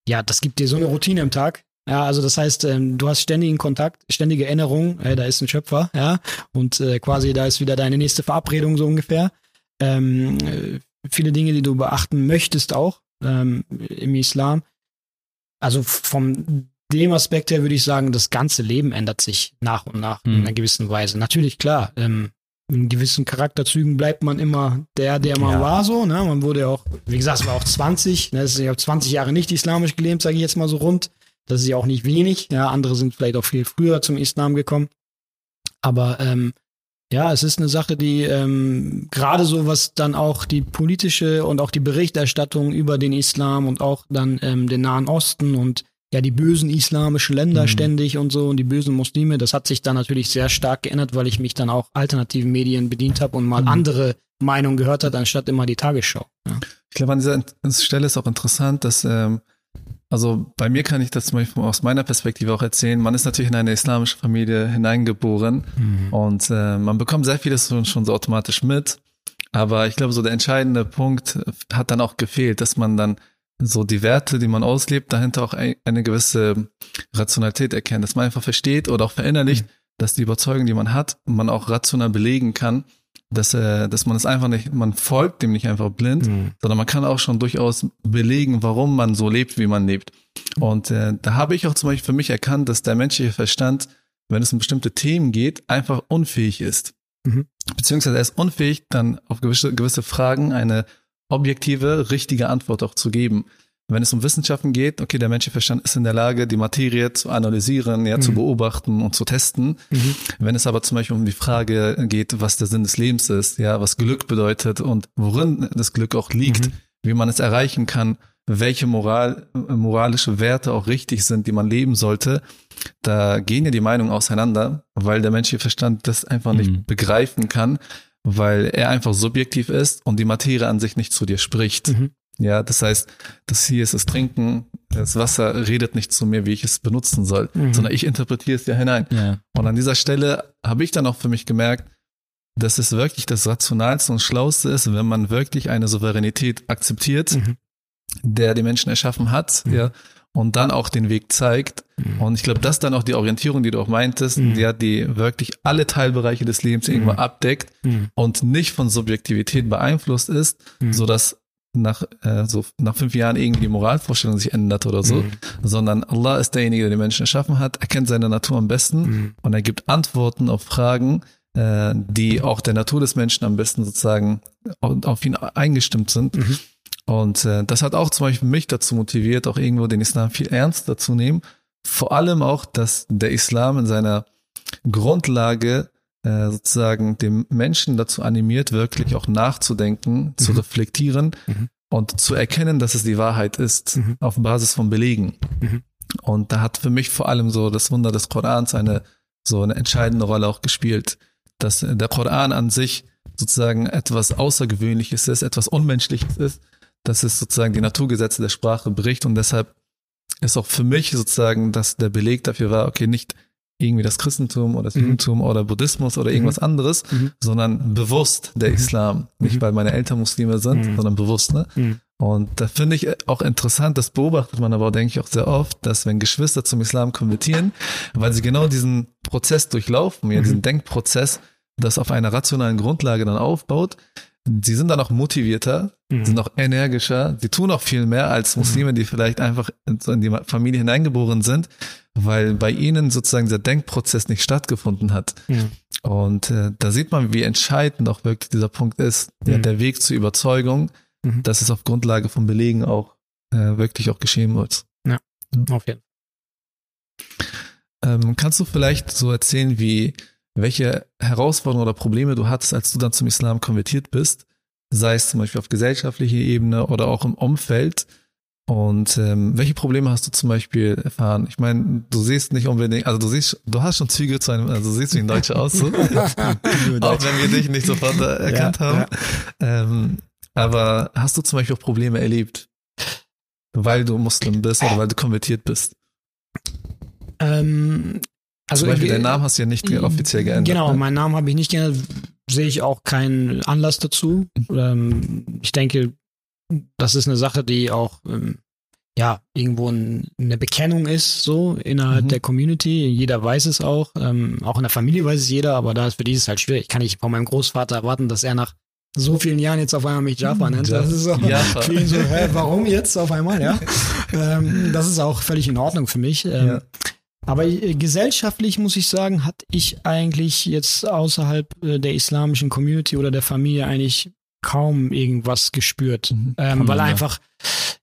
ja, das gibt dir so eine Routine im Tag. Ja, also das heißt, ähm, du hast ständigen Kontakt, ständige Erinnerung, äh, da ist ein Schöpfer, ja, und äh, quasi da ist wieder deine nächste Verabredung so ungefähr. Ähm, äh, viele Dinge, die du beachten möchtest auch ähm, im Islam. Also vom dem Aspekt her würde ich sagen, das ganze Leben ändert sich nach und nach in Mhm. einer gewissen Weise. Natürlich, klar, ähm, in gewissen Charakterzügen bleibt man immer der, der man Ja. war, so. Ne? Man wurde ja auch, wie gesagt, es war auch 20. Ne? Ich habe 20 Jahre nicht islamisch gelebt, sage ich jetzt mal so rund. Das ist ja auch nicht wenig. Ja, andere sind vielleicht auch viel früher zum Islam gekommen. Aber ähm, ja, es ist eine Sache, die ähm, gerade so, was dann auch die politische und auch die Berichterstattung über den Islam und auch dann ähm, den Nahen Osten und ja die bösen islamischen Länder Mhm. ständig und so und die bösen Muslime, das hat sich dann natürlich sehr stark geändert, weil ich mich dann auch alternativen Medien bedient habe und mal Mhm. andere Meinungen gehört hat, anstatt immer die Tagesschau. Ja. Ich glaube, an dieser Stelle ist auch interessant, dass, ähm, also bei mir kann ich das zum Beispiel aus meiner Perspektive auch erzählen. Man ist natürlich in eine islamische Familie hineingeboren und äh, man bekommt sehr vieles schon, schon so automatisch mit. Aber ich glaube, so der entscheidende Punkt hat dann auch gefehlt, dass man dann so die Werte, die man auslebt, dahinter auch ein, eine gewisse Rationalität erkennt, dass man einfach versteht oder auch verinnerlicht, dass die Überzeugung, die man hat, man auch rational belegen kann, dass, äh, dass man es einfach nicht, man folgt dem nicht einfach blind, Mhm. sondern man kann auch schon durchaus belegen, warum man so lebt, wie man lebt. Und äh, da habe ich auch zum Beispiel für mich erkannt, dass der menschliche Verstand, wenn es um bestimmte Themen geht, einfach unfähig ist. Mhm. Beziehungsweise er ist unfähig, dann auf gewisse, gewisse Fragen eine objektive, richtige Antwort auch zu geben. Wenn es um Wissenschaften geht, okay, der menschliche Verstand ist in der Lage, die Materie zu analysieren, ja, zu Mhm. beobachten und zu testen. Mhm. Wenn es aber zum Beispiel um die Frage geht, was der Sinn des Lebens ist, ja, was Glück bedeutet und worin das Glück auch liegt, Mhm. wie man es erreichen kann, welche Moral, moralische Werte auch richtig sind, die man leben sollte, da gehen ja die Meinungen auseinander, weil der menschliche Verstand das einfach nicht Mhm. begreifen kann, weil er einfach subjektiv ist und die Materie an sich nicht zu dir spricht. Mhm. Ja, das heißt, das hier ist das Trinken, das Wasser redet nicht zu mir, wie ich es benutzen soll, Mhm. sondern ich interpretiere es ja hinein. Ja. Und an dieser Stelle habe ich dann auch für mich gemerkt, dass es wirklich das Rationalste und Schlauste ist, wenn man wirklich eine Souveränität akzeptiert, Mhm. der die Menschen erschaffen hat, Mhm. ja, und dann auch den Weg zeigt. Mhm. Und ich glaube, das ist dann auch die Orientierung, die du auch meintest, Mhm. die, die wirklich alle Teilbereiche des Lebens irgendwo Mhm. abdeckt Mhm. und nicht von Subjektivität beeinflusst ist, so dass nach, äh, so nach fünf Jahren irgendwie die Moralvorstellung sich ändert oder so, Mhm. sondern Allah ist derjenige, der die Menschen erschaffen hat, er kennt seine Natur am besten Mhm. und er gibt Antworten auf Fragen, äh, die auch der Natur des Menschen am besten sozusagen au- auf ihn eingestimmt sind. Mhm. Und äh, das hat auch zum Beispiel mich dazu motiviert, auch irgendwo den Islam viel ernster zu nehmen. Vor allem auch, dass der Islam in seiner Grundlage äh, sozusagen dem Menschen dazu animiert, wirklich auch nachzudenken, zu Mhm. reflektieren Mhm. und zu erkennen, dass es die Wahrheit ist, Mhm. auf Basis von Belegen. Mhm. Und da hat für mich vor allem so das Wunder des Korans eine so eine entscheidende Rolle auch gespielt, dass der Koran an sich sozusagen etwas Außergewöhnliches ist, etwas Unmenschliches ist, dass es sozusagen die Naturgesetze der Sprache bricht und deshalb ist auch für mich sozusagen, dass der Beleg dafür war, okay, nicht irgendwie das Christentum oder das Mhm. Judentum oder Buddhismus oder irgendwas anderes, Mhm. sondern bewusst der Mhm. Islam. Nicht, Mhm. weil meine Eltern Muslime sind, Mhm. sondern bewusst, ne? Mhm. Und da finde ich auch interessant, das beobachtet man aber, denke ich, auch sehr oft, dass wenn Geschwister zum Islam konvertieren, weil sie genau diesen Prozess durchlaufen, ja, Mhm. diesen Denkprozess, das auf einer rationalen Grundlage dann aufbaut, sie sind dann auch motivierter, Mhm. sind auch energischer, sie tun auch viel mehr als Muslime, die vielleicht einfach in die Familie hineingeboren sind, weil bei ihnen sozusagen der Denkprozess nicht stattgefunden hat. Ja. Und äh, da sieht man, wie entscheidend auch wirklich dieser Punkt ist, ja, Mhm. der Weg zur Überzeugung, Mhm. dass es auf Grundlage von Belegen auch äh, wirklich auch geschehen wird. Auf jeden Ähm, kannst du vielleicht so erzählen, wie welche Herausforderungen oder Probleme du hattest, als du dann zum Islam konvertiert bist, sei es zum Beispiel auf gesellschaftlicher Ebene oder auch im Umfeld? Und ähm, welche Probleme hast du zum Beispiel erfahren? Ich meine, du siehst nicht unbedingt, also du siehst, du hast schon Züge zu einem, also du siehst wie ein Deutscher aus, so. auch wenn wir dich nicht sofort äh, erkannt Ja, haben. Ähm, aber hast du zum Beispiel auch Probleme erlebt, weil du Muslim bist oder weil du konvertiert bist? Ähm, also zum Beispiel, deinen Namen hast du ja nicht offiziell geändert. Genau, ne? meinen Namen habe ich nicht geändert, sehe ich auch keinen Anlass dazu. Mhm. Ähm, ich denke, das ist eine Sache, die auch ähm, ja irgendwo ein, eine Bekennung ist, so innerhalb Mhm. der Community. Jeder weiß es auch, ähm, auch in der Familie weiß es jeder, aber da ist für die es halt schwierig. Ich kann nicht von meinem Großvater erwarten, dass er nach so vielen Jahren jetzt auf einmal mich Jaffa nennt. Das ist so, Jaffa. so, hä, warum jetzt auf einmal, ja? das ist auch völlig in Ordnung für mich. Ja. Aber äh, gesellschaftlich muss ich sagen, hatte ich eigentlich jetzt außerhalb äh, der islamischen Community oder der Familie eigentlich kaum irgendwas gespürt. Mhm. Ähm, weil einfach,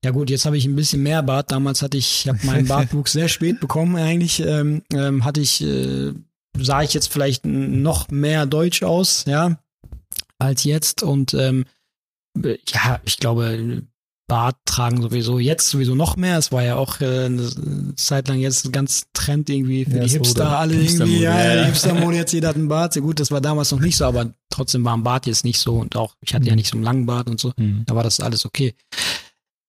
ja gut, jetzt habe ich ein bisschen mehr Bart. Damals hatte ich, ich habe meinen Bartwuchs sehr spät bekommen eigentlich. Ähm, ähm, hatte ich, äh, sah ich jetzt vielleicht noch mehr deutsch aus, ja, als jetzt. Und ähm, äh, ja, ich glaube, Bart tragen sowieso jetzt sowieso noch mehr. Es war ja auch äh, eine Zeit lang jetzt ganz Trend irgendwie für Ja, die Hipster wurde alle Hipstermode, irgendwie. Ja, ja, ja. die Hipstermode jetzt jeder hat einen Bart. Ja, gut, das war damals noch nicht so, aber trotzdem war ein Bart jetzt nicht so und auch ich hatte ja Mhm. nicht so einen langen Bart und so. Mhm. Da war das alles okay.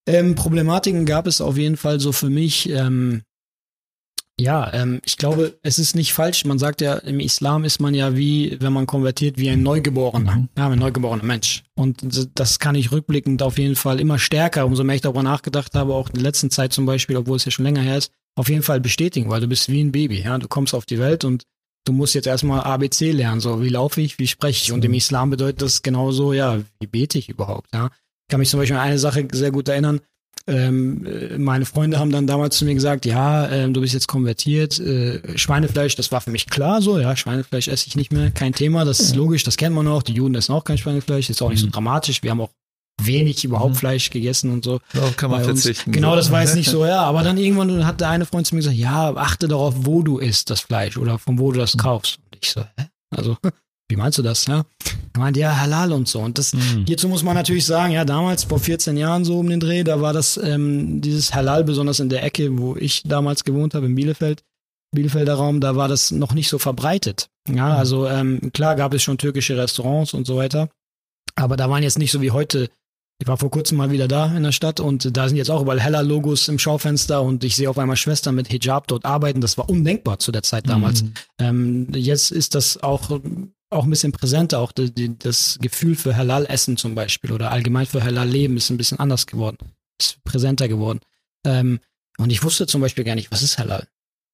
Ähm, Problematiken gab es auf jeden Fall so für mich. Ähm, ja, ähm, ich glaube, es ist nicht falsch. Man sagt ja, im Islam ist man ja wie, wenn man konvertiert, wie ein Neugeborener. Mhm. Ja, ein neugeborener Mensch. Und das kann ich rückblickend auf jeden Fall immer stärker, umso mehr ich darüber nachgedacht habe, auch in der letzten Zeit zum Beispiel, obwohl es ja schon länger her ist, auf jeden Fall bestätigen, weil du bist wie ein Baby. Ja, du kommst auf die Welt und du musst jetzt erstmal ABC lernen. So, wie laufe ich, wie spreche ich? Und im Islam bedeutet das genauso, ja, wie bete ich überhaupt? Ja, ich kann mich zum Beispiel an eine Sache sehr gut erinnern. Ähm, äh, meine Freunde haben dann damals zu mir gesagt, ja, ähm, du bist jetzt konvertiert, äh, Schweinefleisch, das war für mich klar so, ja, Schweinefleisch esse ich nicht mehr, kein Thema, das ist logisch, das kennt man auch, die Juden essen auch kein Schweinefleisch, ist auch nicht so Mhm. dramatisch, wir haben auch wenig überhaupt Mhm. Fleisch gegessen und so. Darauf kann man verzichten. Genau, das war jetzt nicht so, ja, aber dann irgendwann hat der eine Freund zu mir gesagt, ja, achte darauf, wo du isst, das Fleisch oder von wo du das kaufst. Und ich so, hä? Also, wie meinst du das, ja? Er meint, ja, halal und so. Und das, Mhm. Hierzu muss man natürlich sagen, ja, damals vor 14 Jahren so um den Dreh, da war das ähm, dieses Halal, besonders in der Ecke, wo ich damals gewohnt habe, in Bielefeld, Bielefelder Raum, da war das noch nicht so verbreitet. Ja, also ähm, klar gab es schon türkische Restaurants und so weiter, aber da waren jetzt nicht so wie heute. Ich war vor kurzem mal wieder da in der Stadt und da sind jetzt auch überall Halal-Logos im Schaufenster und ich sehe auf einmal Schwestern mit Hijab dort arbeiten. Das war undenkbar zu der Zeit damals. Mhm. Ähm, jetzt ist das auch, auch ein bisschen präsenter, auch die, die, das Gefühl für Halal-Essen zum Beispiel oder allgemein für Halal-Leben ist ein bisschen anders geworden. ist präsenter geworden. Ähm, und ich wusste zum Beispiel gar nicht, was ist Halal.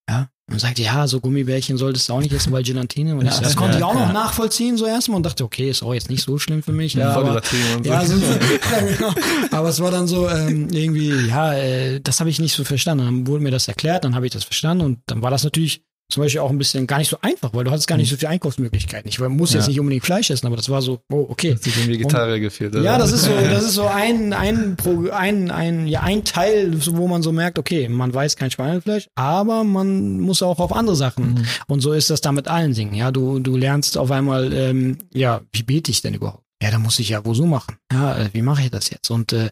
Ja, und sagte, ja, so Gummibärchen solltest du auch nicht essen, weil Gelatine. Und ich, das konnte ich auch noch nachvollziehen so erstmal und dachte, okay, ist auch jetzt nicht so schlimm für mich. Ja, aber, so. ja, so, ja, genau. aber es war dann so ähm, irgendwie, ja, äh, das habe ich nicht so verstanden. Dann wurde mir das erklärt, dann habe ich das verstanden und dann war das natürlich zum Beispiel auch ein bisschen gar nicht so einfach, weil du hattest gar nicht so viele Einkaufsmöglichkeiten. Ich muss jetzt Ja. nicht unbedingt Fleisch essen, aber das war so, oh, okay. Hat sich Vegetarier gefehlt, oder? Ja, das ist so, das ist so ein, ein, ein, ein, ja, ein Teil, wo man so merkt, okay, man weiß kein Schweinefleisch, aber man muss auch auf andere Sachen. Und so ist das da mit allen Dingen. Ja, du, du lernst auf einmal, ähm, ja, wie bete ich denn überhaupt? Ja, da muss ich ja wo so machen. Ja, äh, wie mache ich das jetzt? Und äh,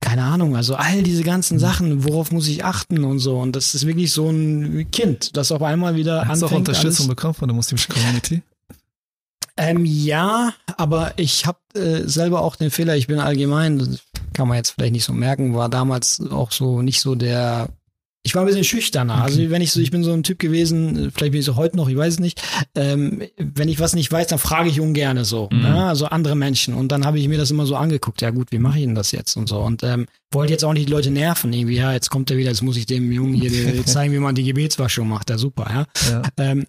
keine Ahnung, also all diese ganzen Sachen, worauf muss ich achten und so. Und das ist wirklich so ein Kind, das auf einmal wieder Hast du auch anfängt. Unterstützung alles- bekommen von der muslimischen Community? ähm, ja, aber ich habe äh, selber auch den Fehler, ich bin allgemein, das kann man jetzt vielleicht nicht so merken, war damals auch so nicht so der. Ich war ein bisschen schüchterner. Also wenn ich so, ich bin so ein Typ gewesen, vielleicht bin ich so heute noch, ich weiß es nicht. Ähm, wenn ich was nicht weiß, dann frage ich ungerne so. Mhm. Ja, also andere Menschen. Und dann habe ich mir das immer so angeguckt. Ja gut, wie mache ich denn das jetzt und so. Und ähm, wollte jetzt auch nicht die Leute nerven irgendwie. Ja, jetzt kommt er wieder, jetzt muss ich dem Jungen hier zeigen, wie man die Gebetswaschung macht. Ja super, ja. Ja. Ähm,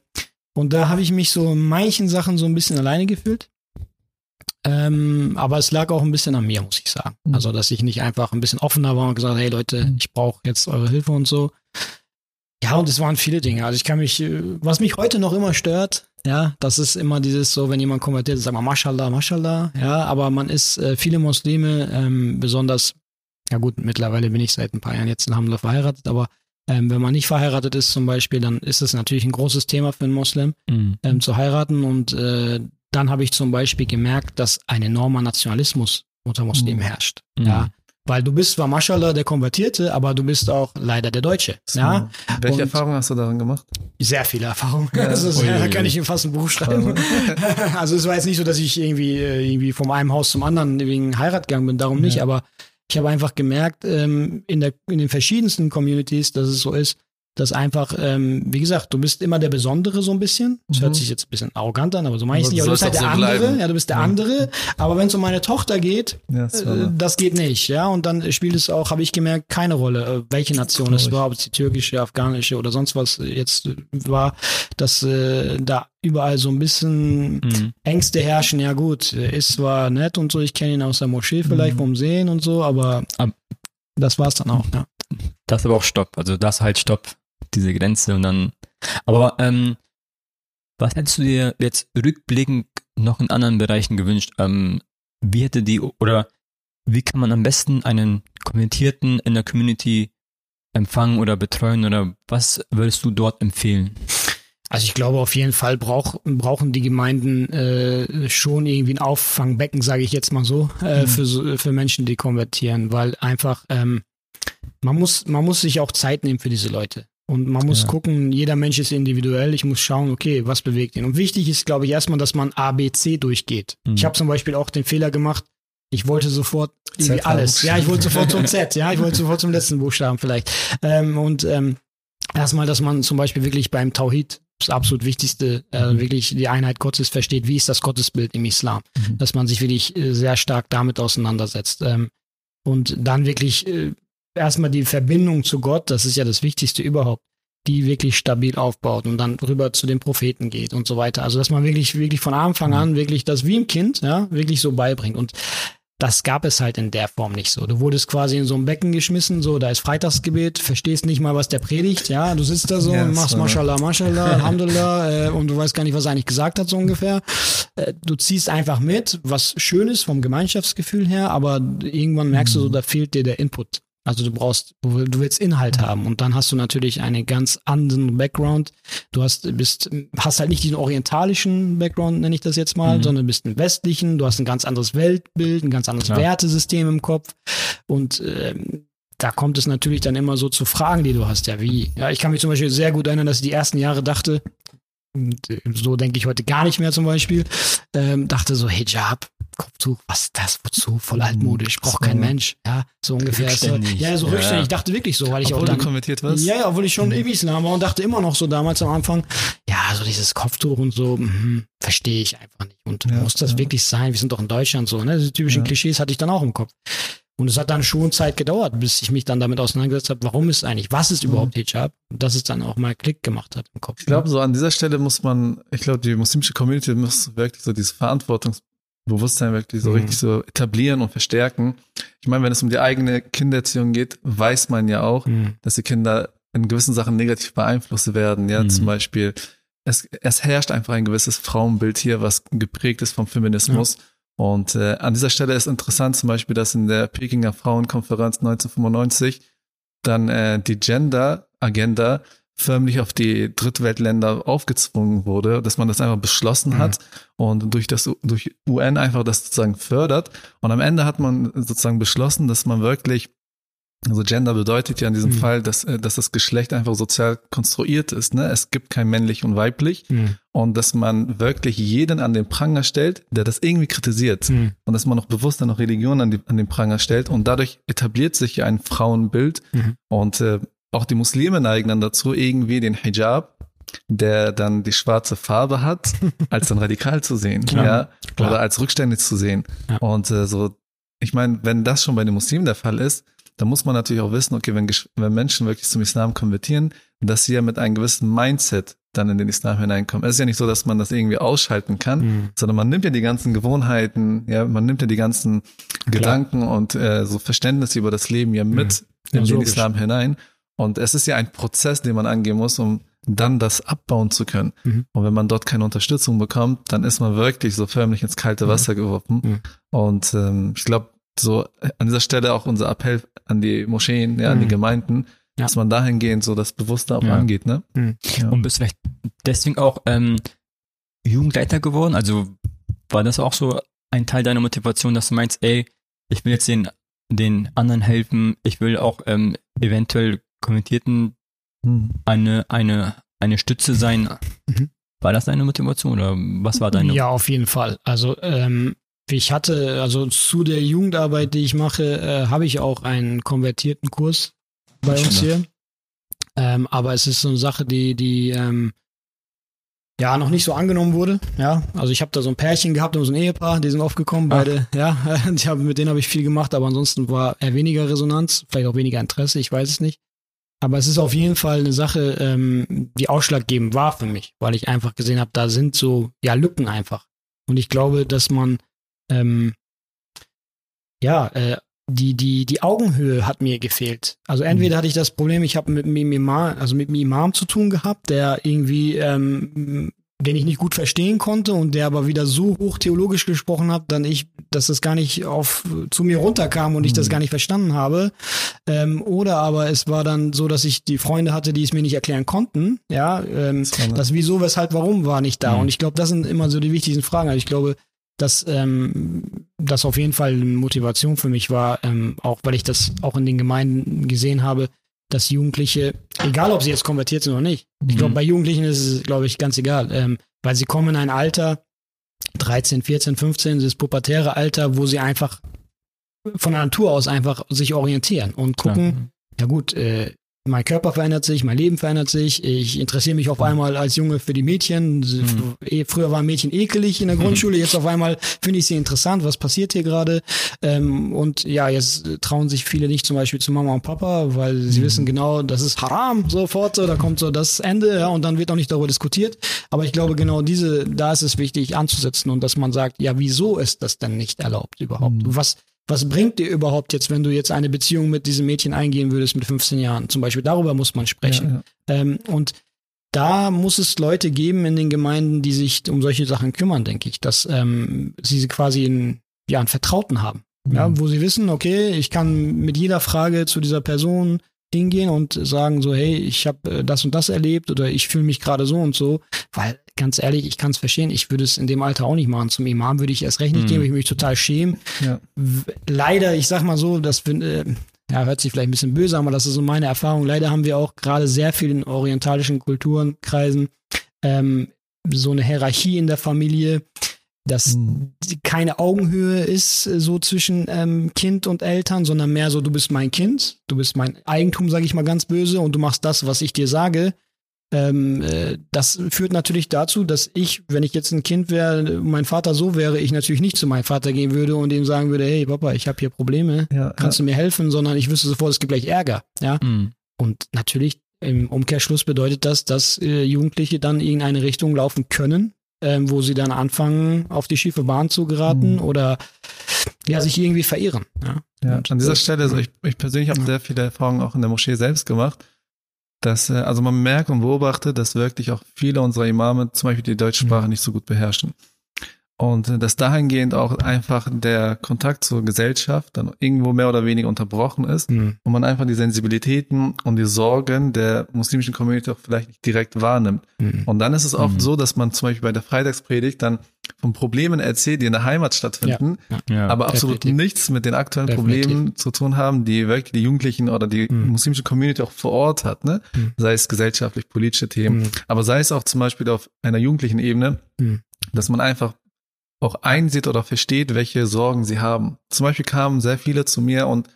und da habe ich mich so in manchen Sachen so ein bisschen alleine gefühlt. Ähm, aber es lag auch ein bisschen an mir, muss ich sagen. Mhm. Also, dass ich nicht einfach ein bisschen offener war und gesagt, hey Leute, Mhm. ich brauche jetzt eure Hilfe und so. Ja, und es waren viele Dinge. Also ich kann mich, äh, was mich heute noch immer stört, ja, das ist immer dieses so, wenn jemand konvertiert, sagt man Mashallah, Mashallah, ja, aber man ist, äh, viele Muslime, ähm, besonders, ja gut, mittlerweile bin ich seit ein paar Jahren jetzt in Hamdullah verheiratet, aber ähm, wenn man nicht verheiratet ist zum Beispiel, dann ist es natürlich ein großes Thema für einen Muslim Mhm. ähm, zu heiraten. Und äh, dann habe ich zum Beispiel gemerkt, dass ein enormer Nationalismus unter Muslimen Mhm. herrscht. Mhm. Ja. Weil du bist zwar Mashallah der Konvertierte, aber du bist auch leider der Deutsche. Ja. Welche Und- Erfahrungen hast du daran gemacht? Sehr viel Erfahrung. Ja. Also, das, Uiuiui. da kann ich ihm fast ein Buch schreiben. also es war jetzt nicht so, dass ich irgendwie, äh, irgendwie vom einem Haus zum anderen wegen Heirat gegangen bin, darum nicht, Ja. aber ich habe einfach gemerkt, ähm, in, der, in den verschiedensten Communities, dass es so ist, dass einfach, ähm, wie gesagt, du bist immer der Besondere so ein bisschen. Das Mhm. hört sich jetzt ein bisschen arrogant an, aber so meine ich Aber nicht. du Aber du bist halt der so andere. bleiben. Ja, du bist der Ja. andere. Aber wenn es um meine Tochter geht, Ja, das äh, das geht nicht, ja. Und dann spielt es auch, habe ich gemerkt, keine Rolle, äh, welche Nation es war, ob es die türkische, afghanische oder sonst was jetzt war, dass äh, da überall so ein bisschen Mhm. Ängste herrschen. Ja gut, äh, ist zwar nett und so, ich kenne ihn aus der Moschee vielleicht Mhm. vom Sehen und so, aber Ab- das war's dann auch, ja. Das aber auch Stopp. Also das halt Stopp, diese Grenze und dann. Aber ähm, was hättest du dir jetzt rückblickend noch in anderen Bereichen gewünscht? Ähm, wie hätte die oder wie kann man am besten einen Kommentierten in der Community empfangen oder betreuen oder was würdest du dort empfehlen? Also ich glaube auf jeden Fall brauch, brauchen die Gemeinden äh, schon irgendwie ein Auffangbecken, sage ich jetzt mal so, äh, Mhm. für, so- für Menschen, die konvertieren, weil einfach ähm, man muss man muss sich auch Zeit nehmen für diese Leute und man muss Ja. gucken, jeder Mensch ist individuell. Ich muss schauen, okay, was bewegt ihn. Und wichtig ist, glaube ich, erstmal, dass man A, B, C durchgeht. Mhm. Ich habe zum Beispiel auch den Fehler gemacht. Ich wollte sofort irgendwie Z alles. Ja, ich wollte sofort zum Z. Ja, ich wollte sofort zum letzten Buchstaben vielleicht. Ähm, und ähm, erstmal, dass man zum Beispiel wirklich beim Tawhid das absolut Wichtigste, äh, Mhm. wirklich die Einheit Gottes versteht. Wie ist das Gottesbild im Islam? Mhm. Dass man sich wirklich äh, sehr stark damit auseinandersetzt. Ähm, und dann wirklich äh, erstmal die Verbindung zu Gott, das ist ja das Wichtigste überhaupt, die wirklich stabil aufbaut und dann rüber zu den Propheten geht und so weiter. Also dass man wirklich, wirklich von Anfang an wirklich das wie im Kind, ja, wirklich so beibringt. Und das gab es halt in der Form nicht so. Du wurdest quasi in so ein Becken geschmissen, so, da ist Freitagsgebet, verstehst nicht mal, was der predigt, ja, du sitzt da so Ja, und machst Mashallah, Mashallah, Alhamdulillah, äh, und du weißt gar nicht, was er eigentlich gesagt hat, so ungefähr. Äh, du ziehst einfach mit, was schön ist vom Gemeinschaftsgefühl her, aber irgendwann merkst du so, da fehlt dir der Input. Also du brauchst, du willst Inhalt haben und dann hast du natürlich einen ganz anderen Background. Du hast, bist, hast halt nicht diesen orientalischen Background, nenne ich das jetzt mal, Mhm. sondern bist einen westlichen, du hast ein ganz anderes Weltbild, ein ganz anderes Klar. Wertesystem im Kopf und ähm, da kommt es natürlich dann immer so zu Fragen, die du hast. Ja, wie? Ja, ich kann mich zum Beispiel sehr gut erinnern, dass ich die ersten Jahre dachte, und äh, so denke ich heute gar nicht mehr zum Beispiel, ähm, dachte so, Hijab, Kopftuch, was ist das, wozu, voll altmodisch, braucht kein. Mensch, ja, so ungefähr. So, ja, so Ja. rückständig, ich dachte wirklich so, weil ich Obwohl auch du dann, konvertiert wirst? ja, ja, obwohl ich schon im Islam war und dachte immer noch so damals am Anfang, ja, so dieses Kopftuch und so, mhm, verstehe ich einfach nicht. Und Ja, muss das ja. wirklich sein? Wir sind doch in Deutschland so, ne? Diese typischen. Klischees hatte ich dann auch im Kopf. Und es hat dann schon Zeit gedauert, bis ich mich dann damit auseinandergesetzt habe, warum ist eigentlich, was ist überhaupt Hijab? Und dass es dann auch mal Klick gemacht hat im Kopf. Ich glaube, so an dieser Stelle muss man, ich glaube, die muslimische Community muss wirklich so dieses Verantwortungsbewusstsein wirklich so Mhm. richtig so etablieren und verstärken. Ich meine, wenn es um die eigene Kindererziehung geht, weiß man ja auch, Mhm. dass die Kinder in gewissen Sachen negativ beeinflusst werden. Ja, Mhm. zum Beispiel, es, es herrscht einfach ein gewisses Frauenbild hier, was geprägt ist vom Feminismus. Und äh, an dieser Stelle ist interessant zum Beispiel, dass in der Pekinger Frauenkonferenz 1995 dann äh, die Gender-Agenda förmlich auf die Drittweltländer aufgezwungen wurde, dass man das einfach beschlossen Mhm. hat und durch das durch UN einfach das sozusagen fördert. Und am Ende hat man sozusagen beschlossen, dass man wirklich also Gender bedeutet ja in diesem Mhm. Fall, dass, äh, dass das Geschlecht einfach sozial konstruiert ist. Ne? Es gibt kein männlich und weiblich Mhm. und dass man wirklich jeden an den Pranger stellt, der das irgendwie kritisiert Mhm. und dass man noch bewusst dann noch Religion an, die, an den Pranger stellt und dadurch etabliert sich ja ein Frauenbild Mhm. und äh, auch die Muslime neigen dann dazu, irgendwie den Hijab, der dann die schwarze Farbe hat, als dann radikal zu sehen, Klar, ja, klar. oder als rückständig zu sehen. Ja. Und äh, so, ich meine, wenn das schon bei den Muslimen der Fall ist, dann muss man natürlich auch wissen, okay, wenn, wenn Menschen wirklich zum Islam konvertieren, dass sie ja mit einem gewissen Mindset dann in den Islam hineinkommen. Es ist ja nicht so, dass man das irgendwie ausschalten kann, Mhm. sondern man nimmt ja die ganzen Gewohnheiten, ja, man nimmt ja die ganzen Gedanken und äh, so Verständnisse über das Leben ja mit Ja, in den logisch. Islam hinein. Und es ist ja ein Prozess, den man angehen muss, um dann das abbauen zu können. Mhm. Und wenn man dort keine Unterstützung bekommt, dann ist man wirklich so förmlich ins kalte Wasser geworfen. Mhm. Und ähm, ich glaube, so an dieser Stelle auch unser Appell an die Moscheen, ja, an die Mhm. Gemeinden, Ja. dass man dahingehend so das Bewusste auch Ja. angeht, ne? Mhm. Ja. Und bist vielleicht deswegen auch ähm, Jugendleiter geworden? Also war das auch so ein Teil deiner Motivation, dass du meinst, ey, ich will jetzt den, den anderen helfen, ich will auch ähm, eventuell Kommentierten Mhm. eine, eine, eine Stütze sein. Mhm. War das deine Motivation oder was war deine? Ja, auf jeden Fall. Also ähm, ich hatte, also zu der Jugendarbeit, die ich mache, äh, habe ich auch einen konvertierten Kurs bei uns hier. Ähm, aber es ist so eine Sache, die, die ähm, ja noch nicht so angenommen wurde. Ja, also ich habe da so ein Pärchen gehabt und so ein Ehepaar, die sind aufgekommen, Ach. beide. Ja, ich hab, mit denen habe ich viel gemacht, aber ansonsten war eher weniger Resonanz, vielleicht auch weniger Interesse, ich weiß es nicht. Aber es ist auf jeden Fall eine Sache, ähm, die ausschlaggebend war für mich, weil ich einfach gesehen habe, da sind so ja Lücken einfach. Und ich glaube, dass man ähm, ja äh, die die die Augenhöhe hat mir gefehlt. Also entweder hatte ich das Problem, ich habe mit einem Imam, also mit einem Imam zu tun gehabt, der irgendwie ähm, den ich nicht gut verstehen konnte und der aber wieder so hoch theologisch gesprochen hat, dann ich, dass das gar nicht auf zu mir runterkam und ich das Mhm. gar nicht verstanden habe. Ähm, oder aber es war dann so, dass ich die Freunde hatte, die es mir nicht erklären konnten. Ja, ähm, Das das wieso, weshalb, warum war nicht da. Mhm. Und ich glaube, das sind immer so die wichtigsten Fragen. Also ich glaube, dass ähm, das auf jeden Fall eine Motivation für mich war, ähm, auch weil ich das auch in den Gemeinden gesehen habe, dass Jugendliche, egal ob sie jetzt konvertiert sind oder nicht, ich glaube, Mhm. bei Jugendlichen ist es, glaube ich, ganz egal, ähm, weil sie kommen in ein Alter, 13, 14, 15, das pubertäre Alter, wo sie einfach von der Natur aus einfach sich orientieren und gucken, ja gut, äh, mein Körper verändert sich, mein Leben verändert sich, ich interessiere mich auf einmal als Junge für die Mädchen. Mhm. Früher waren Mädchen ekelig in der Grundschule, jetzt auf einmal finde ich sie interessant, was passiert hier gerade? Ähm, und ja, jetzt trauen sich viele nicht zum Beispiel zu Mama und Papa, weil sie Mhm. wissen genau, das ist haram, sofort so, da kommt so das Ende, ja, und dann wird auch nicht darüber diskutiert. Aber ich glaube, genau diese, da ist es wichtig anzusetzen und dass man sagt, ja, wieso ist das denn nicht erlaubt überhaupt? Mhm. Was, was bringt dir überhaupt jetzt, wenn du jetzt eine Beziehung mit diesem Mädchen eingehen würdest mit 15 Jahren? Zum Beispiel darüber muss man sprechen. Ja, ja. Ähm, und da muss es Leute geben in den Gemeinden, die sich um solche Sachen kümmern, denke ich, dass ähm, sie quasi einen, ja, einen Vertrauten haben. Ja, Mhm. wo sie wissen, okay, ich kann mit jeder Frage zu dieser Person hingehen und sagen so, hey, ich habe äh, das und das erlebt oder ich fühle mich gerade so und so, weil ganz ehrlich, ich kann es verstehen, ich würde es in dem Alter auch nicht machen. Zum Imam würde ich erst recht nicht Mhm. gehen, würde ich mich total schämen. Ja. Leider, ich sag mal so, das äh, ja, hört sich vielleicht ein bisschen böse an, aber das ist so meine Erfahrung. Leider haben wir auch gerade sehr viel in orientalischen Kulturen, Kreisen, ähm, so eine Hierarchie in der Familie, dass Mhm. keine Augenhöhe ist äh, so zwischen ähm, Kind und Eltern, sondern mehr so, du bist mein Kind, du bist mein Eigentum, sage ich mal ganz böse, und du machst das, was ich dir sage. Ähm, äh, das führt natürlich dazu, dass ich, wenn ich jetzt ein Kind wäre, mein Vater so wäre, ich natürlich nicht zu meinem Vater gehen würde und ihm sagen würde, hey Papa, ich habe hier Probleme, Ja, kannst du mir helfen, sondern ich wüsste sofort, es gibt gleich Ärger. Ja, Mhm. und natürlich im Umkehrschluss bedeutet das, dass äh, Jugendliche dann in irgendeine Richtung laufen können, ähm, wo sie dann anfangen, auf die schiefe Bahn zu geraten Mhm. oder ja, sich irgendwie verirren. Ja. Ja, Und, an dieser äh, Stelle, also ich, ich persönlich habe Ja. sehr viele Erfahrungen auch in der Moschee selbst gemacht, dass, äh, also man merkt und beobachtet, dass wirklich auch viele unserer Imame zum Beispiel die deutsche Sprache nicht so gut beherrschen. Und äh, dass dahingehend auch einfach der Kontakt zur Gesellschaft dann irgendwo mehr oder weniger unterbrochen ist Mhm. und man einfach die Sensibilitäten und die Sorgen der muslimischen Community auch vielleicht nicht direkt wahrnimmt. Mhm. Und dann ist es oft Mhm. so, dass man zum Beispiel bei der Freitagspredigt dann von Problemen erzählt, die in der Heimat stattfinden, Ja. aber absolut definitiv. nichts mit den aktuellen Definitiv. Problemen zu tun haben, die wirklich die Jugendlichen oder die Mhm. muslimische Community auch vor Ort hat, ne? Mhm. Sei es gesellschaftlich, politische Themen, Mhm. aber sei es auch zum Beispiel auf einer jugendlichen Ebene, Mhm. dass man einfach auch einsieht oder versteht, welche Sorgen sie haben. Zum Beispiel kamen sehr viele zu mir und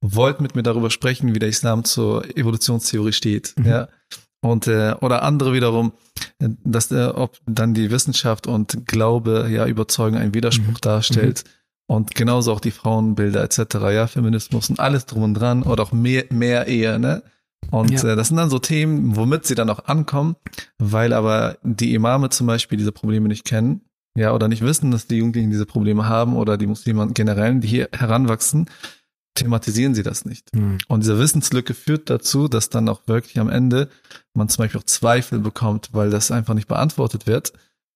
wollten mit mir darüber sprechen, wie der Islam zur Evolutionstheorie steht, Mhm. ja. Und äh, oder andere wiederum, äh, dass äh, ob dann die Wissenschaft und Glaube ja überzeugen einen Widerspruch Mhm. darstellt. Und genauso auch die Frauenbilder etc., ja, Feminismus und alles drum und dran oder auch mehr, mehr Ehe, ne? Und Ja. äh, das sind dann so Themen, womit sie dann auch ankommen, weil aber die Imame zum Beispiel diese Probleme nicht kennen, ja, oder nicht wissen, dass die Jugendlichen diese Probleme haben oder die Muslime generell, die hier heranwachsen, thematisieren sie das nicht. Mhm. Und diese Wissenslücke führt dazu, dass dann auch wirklich am Ende man zum Beispiel auch Zweifel bekommt, weil das einfach nicht beantwortet wird.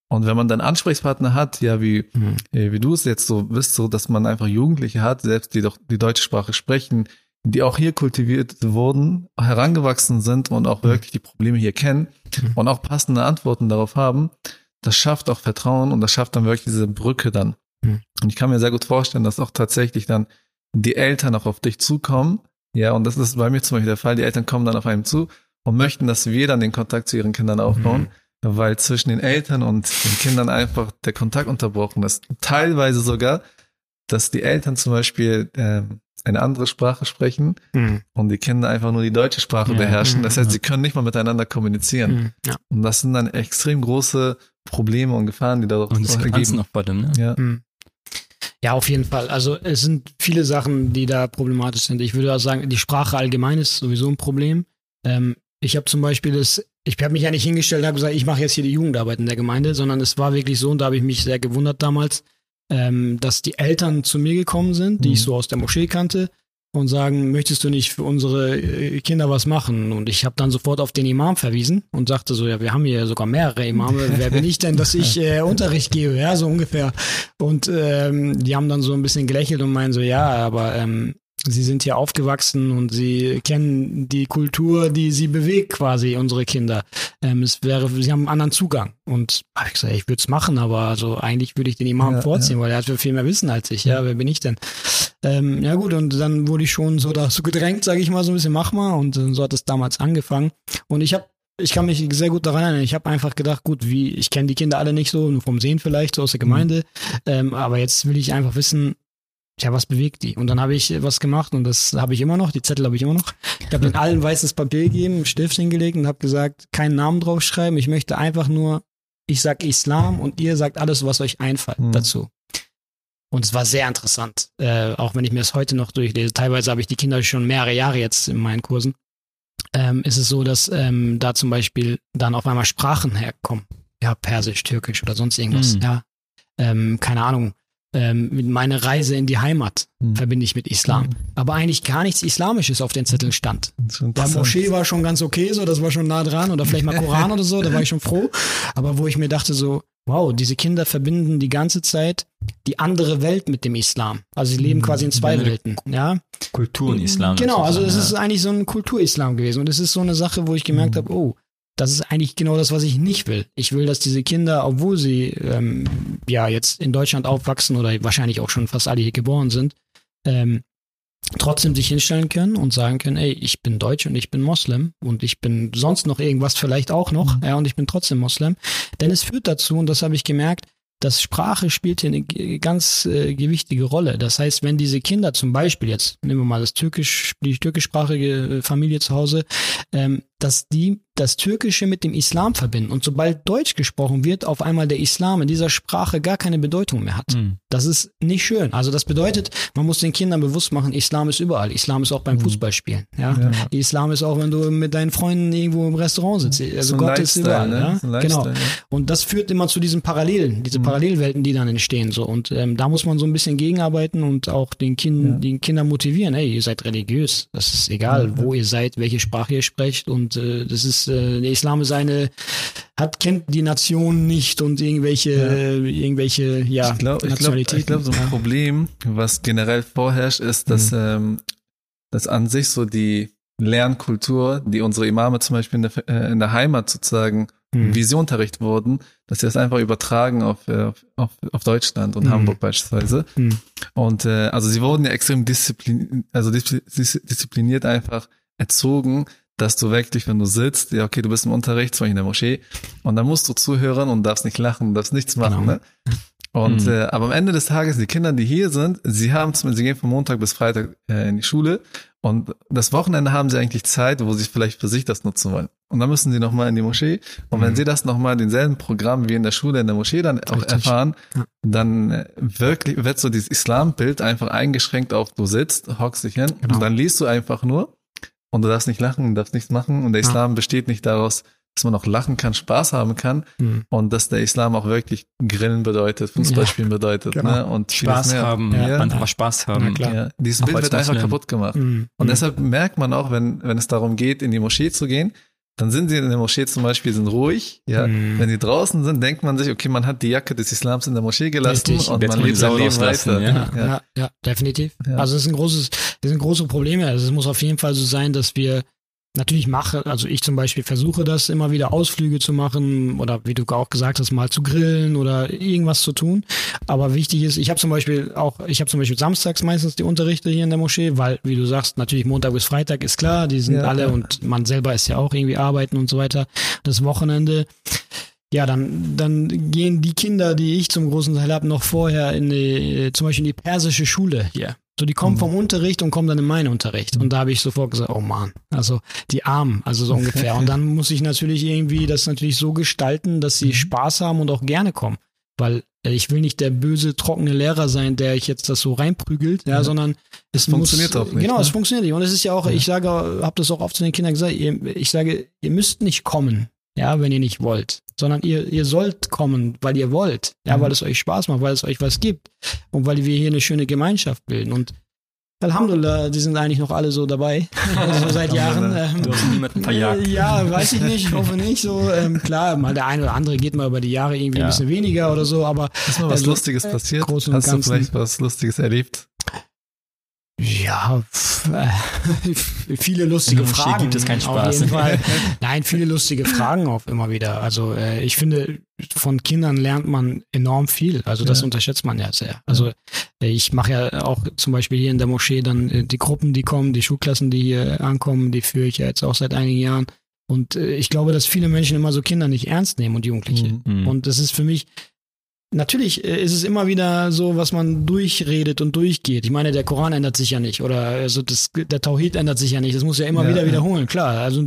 Und wenn man dann Ansprechpartner hat, ja, wie, Mhm. wie du es jetzt so bist, so, dass man einfach Jugendliche hat, selbst die doch die deutsche Sprache sprechen, die auch hier kultiviert wurden, herangewachsen sind und auch wirklich die Probleme hier kennen Mhm. und auch passende Antworten darauf haben, das schafft auch Vertrauen und das schafft dann wirklich diese Brücke dann. Mhm. Und ich kann mir sehr gut vorstellen, dass auch tatsächlich dann die Eltern auch auf dich zukommen. Ja, und das ist bei mir zum Beispiel der Fall. Die Eltern kommen dann auf einem zu und möchten, dass wir dann den Kontakt zu ihren Kindern aufbauen, weil zwischen den Eltern und den Kindern einfach der Kontakt unterbrochen ist. Teilweise sogar, dass die Eltern zum Beispiel ähm, eine andere Sprache sprechen Mhm. und die Kinder einfach nur die deutsche Sprache Ja. beherrschen. Das heißt, Ja. sie können nicht mal miteinander kommunizieren. Mhm. Ja. Und das sind dann extrem große Probleme und Gefahren, die daraus Und Diskrepanzen noch vor allem, ne? Ja. Mhm. Ja, auf jeden Fall. Also es sind viele Sachen, die da problematisch sind. Ich würde auch sagen, die Sprache allgemein ist sowieso ein Problem. Ähm, ich habe zum Beispiel das, ich habe mich ja nicht hingestellt und habe gesagt, ich mache jetzt hier die Jugendarbeit in der Gemeinde, sondern es war wirklich so, und da habe ich mich sehr gewundert damals, ähm, dass die Eltern zu mir gekommen sind, die Mhm. ich so aus der Moschee kannte, und sagen, möchtest du nicht für unsere äh, Kinder was machen? Und ich habe dann sofort auf den Imam verwiesen und sagte so, ja, wir haben hier sogar mehrere Imame. Wer bin ich denn, dass ich äh, Unterricht gebe? Ja, so ungefähr. Und ähm, die haben dann so ein bisschen gelächelt und meinen so, ja, aber ähm, sie sind hier aufgewachsen und sie kennen die Kultur, die sie bewegt quasi, unsere Kinder. Ähm, es wäre, sie haben einen anderen Zugang. Und habe ich gesagt, ich würde es machen, aber also eigentlich würde ich den Imam Ja, vorziehen, weil er hat viel mehr Wissen als ich. Ja, wer bin ich denn? Ähm, ja gut, und dann wurde ich schon so dazu gedrängt, sage ich mal, so ein bisschen, mach mal. Und äh, so hat es damals angefangen. Und ich habe ich kann mich sehr gut daran erinnern. Ich habe einfach gedacht, gut, wie ich kenne die Kinder alle nicht so, nur vom Sehen vielleicht, so aus der Gemeinde. Ähm, aber jetzt will ich einfach wissen, ja, was bewegt die? Und dann habe ich was gemacht und das habe ich immer noch, die Zettel habe ich immer noch. Ich habe den allen weißes Papier gegeben, einen Stift hingelegt und habe gesagt, keinen Namen draufschreiben. Ich möchte einfach nur, ich sag Islam und ihr sagt alles, was euch einfällt Mhm. dazu. Und es war sehr interessant, äh, auch wenn ich mir das heute noch durchlese. Teilweise habe ich die Kinder schon mehrere Jahre jetzt in meinen Kursen. Ähm, ist es so, dass ähm, da zum Beispiel dann auf einmal Sprachen herkommen. Ja, Persisch, Türkisch oder sonst irgendwas. Mhm. Ja, ähm, keine Ahnung. Ähm, meine Reise in die Heimat Mhm. verbinde ich mit Islam. Aber eigentlich gar nichts Islamisches auf den Zetteln stand. Der. Moschee war schon ganz okay, so, das war schon nah dran. Oder vielleicht mal Koran oder so, da war ich schon froh. Aber wo ich mir dachte so, wow, diese Kinder verbinden die ganze Zeit die andere Welt mit dem Islam. Also sie leben Mhm. quasi in zwei Ja, Welten. Ja, Kultur und Islam. Genau, also es sozusagen, ist eigentlich so ein Kulturislam gewesen. Und es ist so eine Sache, wo ich gemerkt Mhm. habe, oh, das ist eigentlich genau das, was ich nicht will. Ich will, dass diese Kinder, obwohl sie ähm, ja jetzt in Deutschland aufwachsen oder wahrscheinlich auch schon fast alle hier geboren sind, ähm, trotzdem sich hinstellen können und sagen können, ey, ich bin Deutsch und ich bin Moslem und ich bin sonst noch irgendwas vielleicht auch noch, ja, und ich bin trotzdem Moslem. Denn es führt dazu, und das habe ich gemerkt, dass Sprache spielt hier eine ganz äh, gewichtige Rolle. Das heißt, wenn diese Kinder zum Beispiel jetzt, nehmen wir mal das türkisch, die türkischsprachige äh, Familie zu Hause, ähm, dass die das Türkische mit dem Islam verbinden. Und sobald Deutsch gesprochen wird, auf einmal der Islam in dieser Sprache gar keine Bedeutung mehr hat. Mhm. Das ist nicht schön. Also das bedeutet, man muss den Kindern bewusst machen, Islam ist überall. Islam ist auch beim Fußballspielen. Ja? Ja. Islam ist auch, wenn du mit deinen Freunden irgendwo im Restaurant sitzt. Also So Gott ist überall. ne? Ja? So genau. Ja. Und das führt immer zu diesen Parallelen, diese Parallelwelten, die dann entstehen. So. Und ähm, da muss man so ein bisschen gegenarbeiten und auch den, kind, den Kindern motivieren. Hey, ihr seid religiös. Das ist egal, wo ihr seid, welche Sprache ihr sprecht. Und äh, das ist, äh, der Islam ist eine, hat, kennt die Nation nicht und irgendwelche, äh, irgendwelche, ja, ich glaube, Nationalitäten. ich glaube, so ein ja. Problem, was generell vorherrscht, ist, dass, ähm, dass an sich so die Lernkultur, die unsere Imame zum Beispiel in der, äh, in der Heimat sozusagen Hm. Visionunterricht wurden, dass sie das einfach übertragen auf, äh, auf, auf Deutschland und Mhm. Hamburg beispielsweise. Hm. Und äh, also sie wurden ja extrem disziplin also dis- dis- diszipliniert einfach erzogen, dass du wirklich, wenn du sitzt, ja okay, du bist im Unterricht, zum Beispiel in der Moschee, und dann musst du zuhören und darfst nicht lachen, darfst nichts machen. Genau. Ne? Und Mhm. äh, aber am Ende des Tages, die Kinder, die hier sind, sie haben zum sie gehen von Montag bis Freitag äh, in die Schule und das Wochenende haben sie eigentlich Zeit, wo sie vielleicht für sich das nutzen wollen. Und dann müssen sie nochmal in die Moschee. Und wenn Mhm. sie das nochmal denselben Programm wie in der Schule, in der Moschee dann auch Richtig. erfahren, dann äh, wirklich wird so dieses Islambild einfach eingeschränkt auf du sitzt, hockst dich hin Genau. und dann liest du einfach nur und du darfst nicht lachen, du darfst nichts machen und der Ja. Islam besteht nicht daraus, dass man auch lachen kann, Spaß haben kann Hm. und dass der Islam auch wirklich Grillen bedeutet, Fußballspielen bedeutet genau. ne? und Spaß mehr. haben, Ja. man darf Spaß haben. Ja, dieses Auch Bild wird einfach kaputt gemacht. Hm. Und Hm. deshalb merkt man auch, wenn, wenn es darum geht, in die Moschee zu gehen, dann sind sie in der Moschee zum Beispiel, sind ruhig. Ja, Mhm. wenn sie draußen sind, denkt man sich, okay, man hat die Jacke des Islams in der Moschee gelassen Richtig. und Jetzt man lebt sein Leben weiter. ja. Ja, ja, ja, definitiv. Ja. Also es ist ein großes, das sind große Probleme. Also es muss auf jeden Fall so sein, dass wir natürlich machen, also ich zum Beispiel versuche das immer wieder Ausflüge zu machen oder wie du auch gesagt hast, mal zu grillen oder irgendwas zu tun. Aber wichtig ist, ich habe zum Beispiel auch, ich habe zum Beispiel samstags meistens die Unterrichte hier in der Moschee, weil, wie du sagst, natürlich Montag bis Freitag ist klar, die sind Ja, alle ja. und man selber ist ja auch irgendwie arbeiten und so weiter. Das Wochenende ja, dann, dann gehen die Kinder, die ich zum großen Teil habe, noch vorher in die, zum Beispiel in die persische Schule hier. So, die kommen Mhm. vom Unterricht und kommen dann in meinen Unterricht. Und da habe ich sofort gesagt, oh Mann, also die Armen, also so ungefähr. Und dann muss ich natürlich irgendwie das natürlich so gestalten, dass sie Mhm. Spaß haben und auch gerne kommen. Weil äh, ich will nicht der böse, trockene Lehrer sein, der ich jetzt das so reinprügelt, ja, Ja. sondern es funktioniert muss, auch nicht, Genau, ne? es funktioniert nicht. Und es ist ja auch, Ja. ich sage, habe das auch oft zu den Kindern gesagt, ihr, ich sage, ihr müsst nicht kommen, ja, wenn ihr nicht wollt, sondern ihr, ihr sollt kommen, weil ihr wollt, ja, Mhm. weil es euch Spaß macht, weil es euch was gibt und weil wir hier eine schöne Gemeinschaft bilden und Alhamdulillah, die sind eigentlich noch alle so dabei, also seit Jahren. Ähm, Du hast niemanden verjagt. Ja, weiß ich nicht, ich hoffe nicht. So ähm, klar, mal der eine oder andere geht mal über die Jahre irgendwie Ja. ein bisschen weniger oder so, aber Ist mal was Also, Lustiges äh, passiert? Hast du vielleicht was Lustiges erlebt? Ja, viele lustige Fragen. gibt es keinen Spaß. Nein, viele lustige Fragen auch immer wieder. Also äh, ich finde, von Kindern lernt man enorm viel. Also das Ja. unterschätzt man ja sehr. Also äh, ich mache ja auch zum Beispiel hier in der Moschee dann äh, die Gruppen, die kommen, die Schulklassen, die hier ankommen, die führe ich ja jetzt auch seit einigen Jahren. Und äh, ich glaube, dass viele Menschen immer so Kinder nicht ernst nehmen und Jugendliche. Mhm. Und das ist für mich, natürlich äh, ist es immer wieder so, was man durchredet und durchgeht. Ich meine, der Koran ändert sich ja nicht oder also das, der Tawhid ändert sich ja nicht. Das muss ja immer Ja, wieder ja. wiederholen, klar. Also,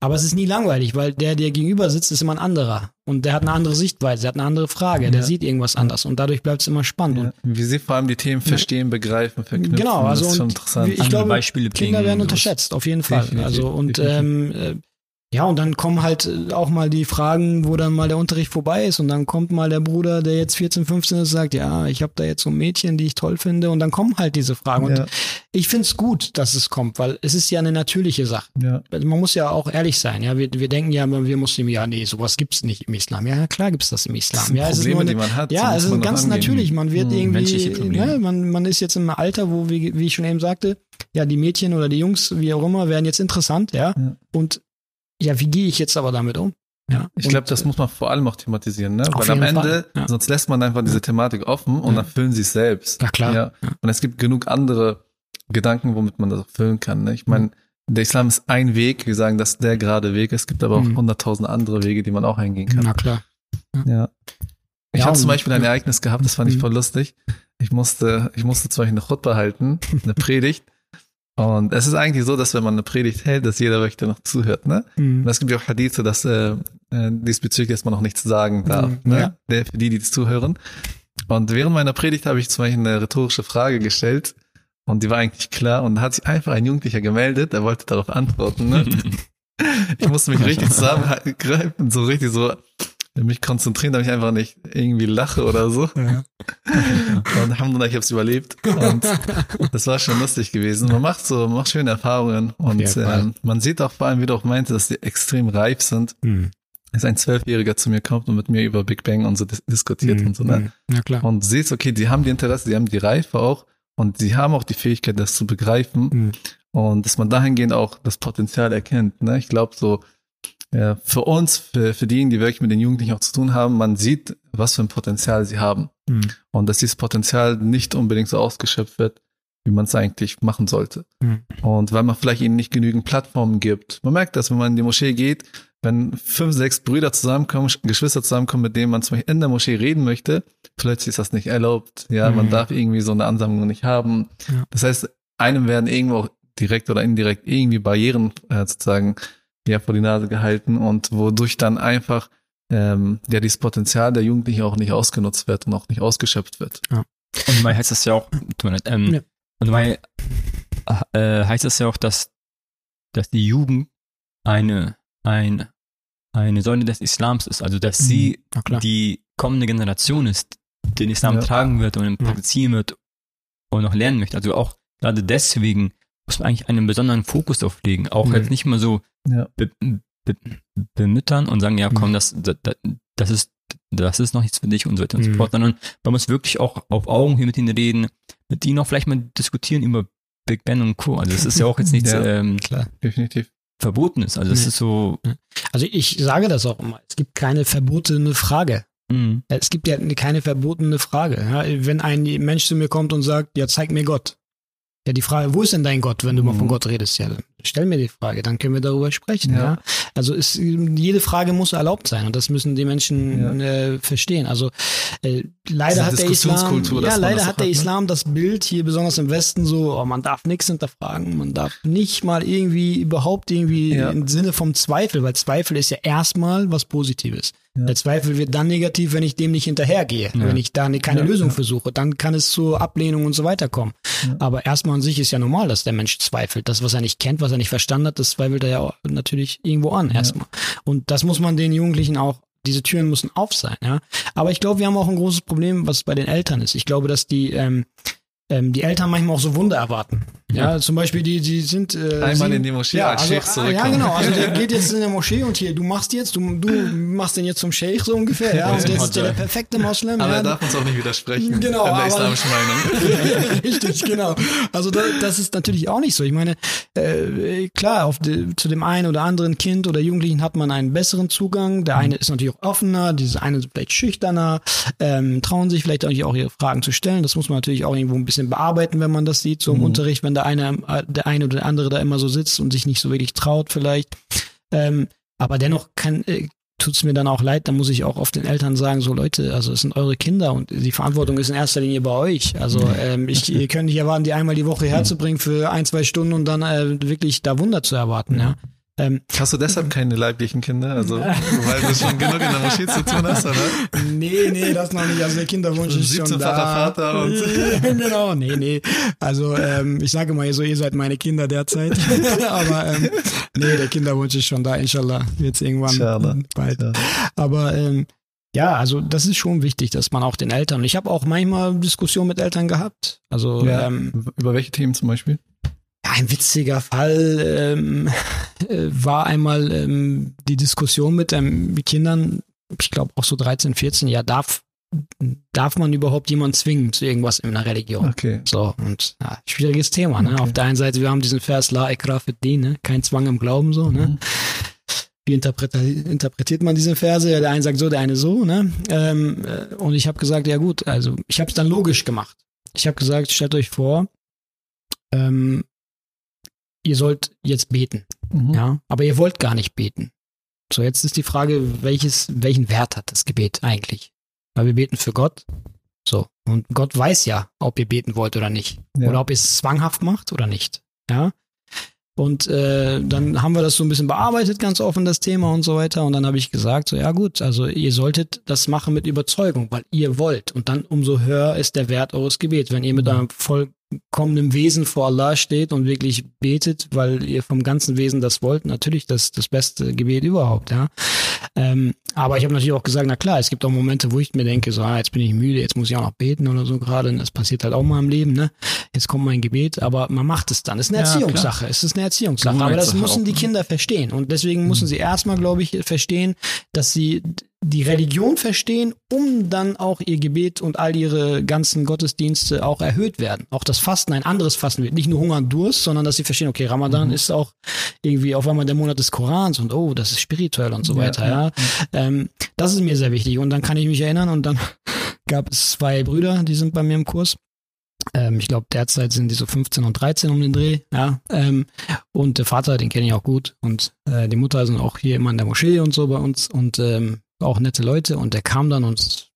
aber es ist nie langweilig, weil der, der gegenüber sitzt, ist immer ein anderer. Und der hat eine andere Sichtweise, der hat eine andere Frage, der Ja. sieht irgendwas anders. Und dadurch bleibt es immer spannend. Ja. Wie sie vor allem die Themen verstehen, begreifen, verknüpfen. Genau, also das ist schon und interessant. wie- ich Andere glaube, Beispiele Kinder werden unterschätzt, auf jeden Fall. Definitiv, also und ähm, äh, ja, und dann kommen halt äh, auch mal die Fragen, wo dann mal der Unterricht vorbei ist und dann kommt mal der Bruder, der jetzt 14, 15 ist, sagt, ja, ich habe da jetzt so ein Mädchen, die ich toll finde und dann kommen halt diese Fragen. Und ja, ich find's gut, dass es kommt, weil es ist ja eine natürliche Sache. ja. Also Man muss ja auch ehrlich sein, ja. Wir, wir denken ja, wir Muslimen, ja, nee, sowas gibt's nicht im Islam. Ja, klar gibt's das im Islam. Das ja, es ist nur eine, hat. ja, es ist ganz angehen. natürlich. Man wird Hm, irgendwie, Probleme. ne, man, man ist jetzt im Alter, wo, wie, wie ich schon eben sagte, ja, die Mädchen oder die Jungs, wie auch immer, werden jetzt interessant, ja. Ja. Und ja, wie gehe ich jetzt aber damit um? Ja. Ich glaube, das muss man vor allem auch thematisieren, ne? Weil am Ende, ja. sonst lässt man einfach diese Thematik offen und Ja. dann füllen sie es selbst. Na klar. Ja. Und es gibt genug andere Gedanken, womit man das auch füllen kann. Ne? Ich meine, der Islam ist ein Weg, wir sagen, das ist der gerade Weg. Es gibt aber auch Mhm. hunderttausend andere Wege, die man auch eingehen kann. Na klar. Ja. Ich habe zum Beispiel ein. Ereignis gehabt, das fand ich Mhm. voll lustig. Ich musste, ich musste zum Beispiel eine Chutba halten, eine Predigt. Und es ist eigentlich so, dass wenn man eine Predigt hält, dass jeder möchte noch zuhört, ne? Mhm. Und es gibt ja auch Hadithe, dass äh, äh, diesbezüglich erstmal noch nichts sagen darf, Mhm, ne? ja. Der, für die, die zuhören. Und während meiner Predigt habe ich zum Beispiel eine rhetorische Frage gestellt und die war eigentlich klar und da hat sich einfach ein Jugendlicher gemeldet, er wollte darauf antworten, ne? ich musste mich richtig zusammengreifen, so richtig so mich konzentrieren, damit ich einfach nicht irgendwie lache oder so. Ja. Und Alhamdulillah, ich habe es überlebt. Und das war schon lustig gewesen. Man macht so, man macht schöne Erfahrungen. Und Fall. ähm, man sieht auch vor allem, wie du auch meinte, dass die extrem reif sind. Mhm. Dass ein Zwölfjähriger zu mir kommt und mit mir über Big Bang und so dis diskutiert und so. Ne? Mhm. Ja, klar. Und siehst, okay, die haben die Interesse, die haben die Reife auch. Und sie haben auch die Fähigkeit, das zu begreifen. Mhm. Und dass man dahingehend auch das Potenzial erkennt. Ne? Ich glaube, so ja, für uns, für, für diejenigen, die wirklich mit den Jugendlichen auch zu tun haben, man sieht, was für ein Potenzial sie haben. Mhm. Und dass dieses Potenzial nicht unbedingt so ausgeschöpft wird, wie man es eigentlich machen sollte. Mhm. Und weil man vielleicht ihnen nicht genügend Plattformen gibt. Man merkt das, wenn man in die Moschee geht, wenn fünf, sechs Brüder zusammenkommen, Geschwister zusammenkommen, mit denen man zum Beispiel in der Moschee reden möchte, plötzlich ist das nicht erlaubt. Ja, man Mhm. darf irgendwie so eine Ansammlung nicht haben. Ja. Das heißt, einem werden irgendwo auch direkt oder indirekt irgendwie Barrieren äh, sozusagen ja vor die Nase gehalten und wodurch dann einfach ähm, ja dieses Potenzial der Jugendlichen auch nicht ausgenutzt wird und auch nicht ausgeschöpft wird. Und weil heißt das ja auch, ähm, Ja. und weil äh, heißt das ja auch, dass, dass die Jugend eine, ein, eine Säule des Islams ist, also dass sie klar. die kommende Generation ist, die den Islam Ja. tragen wird und Ja. praktizieren wird und noch lernen möchte. Also auch gerade deswegen muss man eigentlich einen besonderen Fokus drauf legen. Auch Mhm. jetzt nicht mal so Ja. be, be, bemüttern und sagen, ja komm, Mhm. das, das, das ist das ist noch nichts für dich und so weiter und so Mhm. fort, sondern man muss wirklich auch auf Augenhöhe mit ihnen reden, mit ihnen auch vielleicht mal diskutieren über Big Ben und Co. Also es ist ja auch jetzt nichts Ja. ähm, Klar. Definitiv. Verbotenes. Also es Nee. ist so, Also ich sage das auch immer. Es gibt keine verbotene Frage. mh, Es gibt ja keine verbotene Frage. Ja, wenn ein Mensch zu mir kommt und sagt, ja, zeig mir Gott. Ja, die Frage, wo ist denn dein Gott, wenn du mal Mhm. von Gott redest? Ja, stell mir die Frage, dann können wir darüber sprechen. Ja. Ja. Also ist, jede Frage muss erlaubt sein und das müssen die Menschen äh, verstehen. Also äh, leider hat der Islam, ja, leider das hat der hat, ne? Islam das Bild hier besonders im Westen so, oh, man darf nichts hinterfragen, man darf nicht mal irgendwie überhaupt irgendwie Ja. im Sinne vom Zweifel, weil Zweifel ist ja erstmal was Positives. Ja. Der Zweifel wird dann negativ, wenn ich dem nicht hinterhergehe, Ja. wenn ich da ne- keine Ja, Lösung versuche, dann kann es zur Ablehnung und so weiter kommen. Aber erstmal an sich ist ja normal, dass der Mensch zweifelt. Das, was er nicht kennt, was er nicht verstanden hat, das zweifelt er ja auch natürlich irgendwo an erstmal. Und das muss man den Jugendlichen auch, diese Türen müssen auf sein, ja. Aber ich glaube, wir haben auch ein großes Problem, was bei den Eltern ist. Ich glaube, dass die, ähm, ähm, die Eltern manchmal auch so Wunder erwarten. Ja, zum Beispiel, die, die sind äh, Einmal in die Moschee ja, als also, Sheikh ah, zurückkommen. Ja, genau. Also der geht jetzt in der Moschee und hier, du machst jetzt, du, du machst den jetzt zum Sheikh so ungefähr, ja. Und jetzt ist der, der perfekte Moslem. Aber ja, er darf uns auch nicht widersprechen. Genau, In der islamischen Meinung. Richtig, genau. Also da, das ist natürlich auch nicht so. Ich meine, äh, klar, auf de, zu dem einen oder anderen Kind oder Jugendlichen hat man einen besseren Zugang. Der eine ist natürlich auch offener, diese eine ist vielleicht schüchterner, ähm, trauen sich vielleicht auch, ihre Fragen zu stellen. Das muss man natürlich auch irgendwo ein bisschen bearbeiten, wenn man das sieht, so im Unterricht, wenn der eine, der eine oder der andere da immer so sitzt und sich nicht so wirklich traut vielleicht. Ähm, aber dennoch kann, äh, tut's mir dann auch leid, dann muss ich auch oft den Eltern sagen, so Leute, also es sind eure Kinder und die Verantwortung ist in erster Linie bei euch. Also ähm, ich, ihr könnt nicht erwarten, die einmal die Woche herzubringen für ein, zwei Stunden und dann äh, wirklich da Wunder zu erwarten, ja. Ähm, Hast du deshalb keine leiblichen Kinder? Also, weil du schon genug in der Moschee zu tun hast, oder? nee, nee, das noch nicht. Also der Kinderwunsch ist schon 17-facher da. Vater und- genau, nee, nee. Also ähm, ich sage mal so, ihr seid meine Kinder derzeit. Aber ähm, nee, der Kinderwunsch ist schon da, inshallah. Jetzt irgendwann Schade. bald. Schade. Aber ähm, ja, also das ist schon wichtig, dass man auch den Eltern. Ich habe auch manchmal Diskussionen mit Eltern gehabt. Also Ja. ähm, Über welche Themen zum Beispiel? Ja, ein witziger Fall ähm, äh, war einmal ähm, die Diskussion mit ähm, Kindern, ich glaube auch so 13, 14, ja, darf, darf man überhaupt jemanden zwingen zu irgendwas in einer Religion? Okay. So, und ja, schwieriges Thema, ne? Okay. Auf der einen Seite, wir haben diesen Vers La ikra fid din, ne? Kein Zwang im Glauben, so, ne? Mhm. Wie interpretiert, interpretiert man diese Verse? Ja, der eine sagt so, der eine so, ne? Ähm, äh, und ich habe gesagt, ja gut, also ich habe es dann logisch gemacht. Ich habe gesagt, stellt euch vor, ähm, ihr sollt jetzt beten, Mhm. ja, aber ihr wollt gar nicht beten. So, jetzt ist die Frage, welches, welchen Wert hat das Gebet eigentlich? Weil wir beten für Gott. So. Und Gott weiß ja, ob ihr beten wollt oder nicht. Ja. Oder ob ihr es zwanghaft macht oder nicht. Ja. Und äh, dann haben wir das so ein bisschen bearbeitet, ganz offen, das Thema und so weiter. Und dann habe ich gesagt, so ja gut, also ihr solltet das machen mit Überzeugung, weil ihr wollt. Und dann umso höher ist der Wert eures Gebets. Wenn ihr mit einem vollkommenen Wesen vor Allah steht und wirklich betet, weil ihr vom ganzen Wesen das wollt, natürlich das das beste Gebet überhaupt, ja. Ähm, aber ich habe natürlich auch gesagt, na klar, es gibt auch Momente, wo ich mir denke, so, ah, jetzt bin ich müde, jetzt muss ich auch noch beten oder so gerade. Das passiert halt auch mal im Leben, ne? Jetzt kommt mein Gebet, aber man macht es dann. Es ist eine Ja, Erziehungssache. Es ist eine Erziehungssache. Aber das müssen die ne? Kinder verstehen. Und deswegen müssen sie erstmal, glaube ich, verstehen, dass sie die Religion verstehen, um dann auch ihr Gebet und all ihre ganzen Gottesdienste auch erhöht werden. Auch das Fasten ein anderes Fasten wird. Nicht nur Hunger und Durst, sondern dass sie verstehen, okay, Ramadan ist auch irgendwie auf einmal der Monat des Korans und oh, das ist spirituell und so Ja, weiter. Ja, ja, Ähm, das ist mir sehr wichtig. Und dann kann ich mich erinnern und dann gab es zwei Brüder, die sind bei mir im Kurs. Ähm, ich glaube, derzeit sind die so 15 und 13 um den Dreh, ja. Ähm, und der Vater, den kenne ich auch gut. Und äh, die Mutter sind auch hier immer in der Moschee und so bei uns und ähm, auch nette Leute. Und der kam dann uns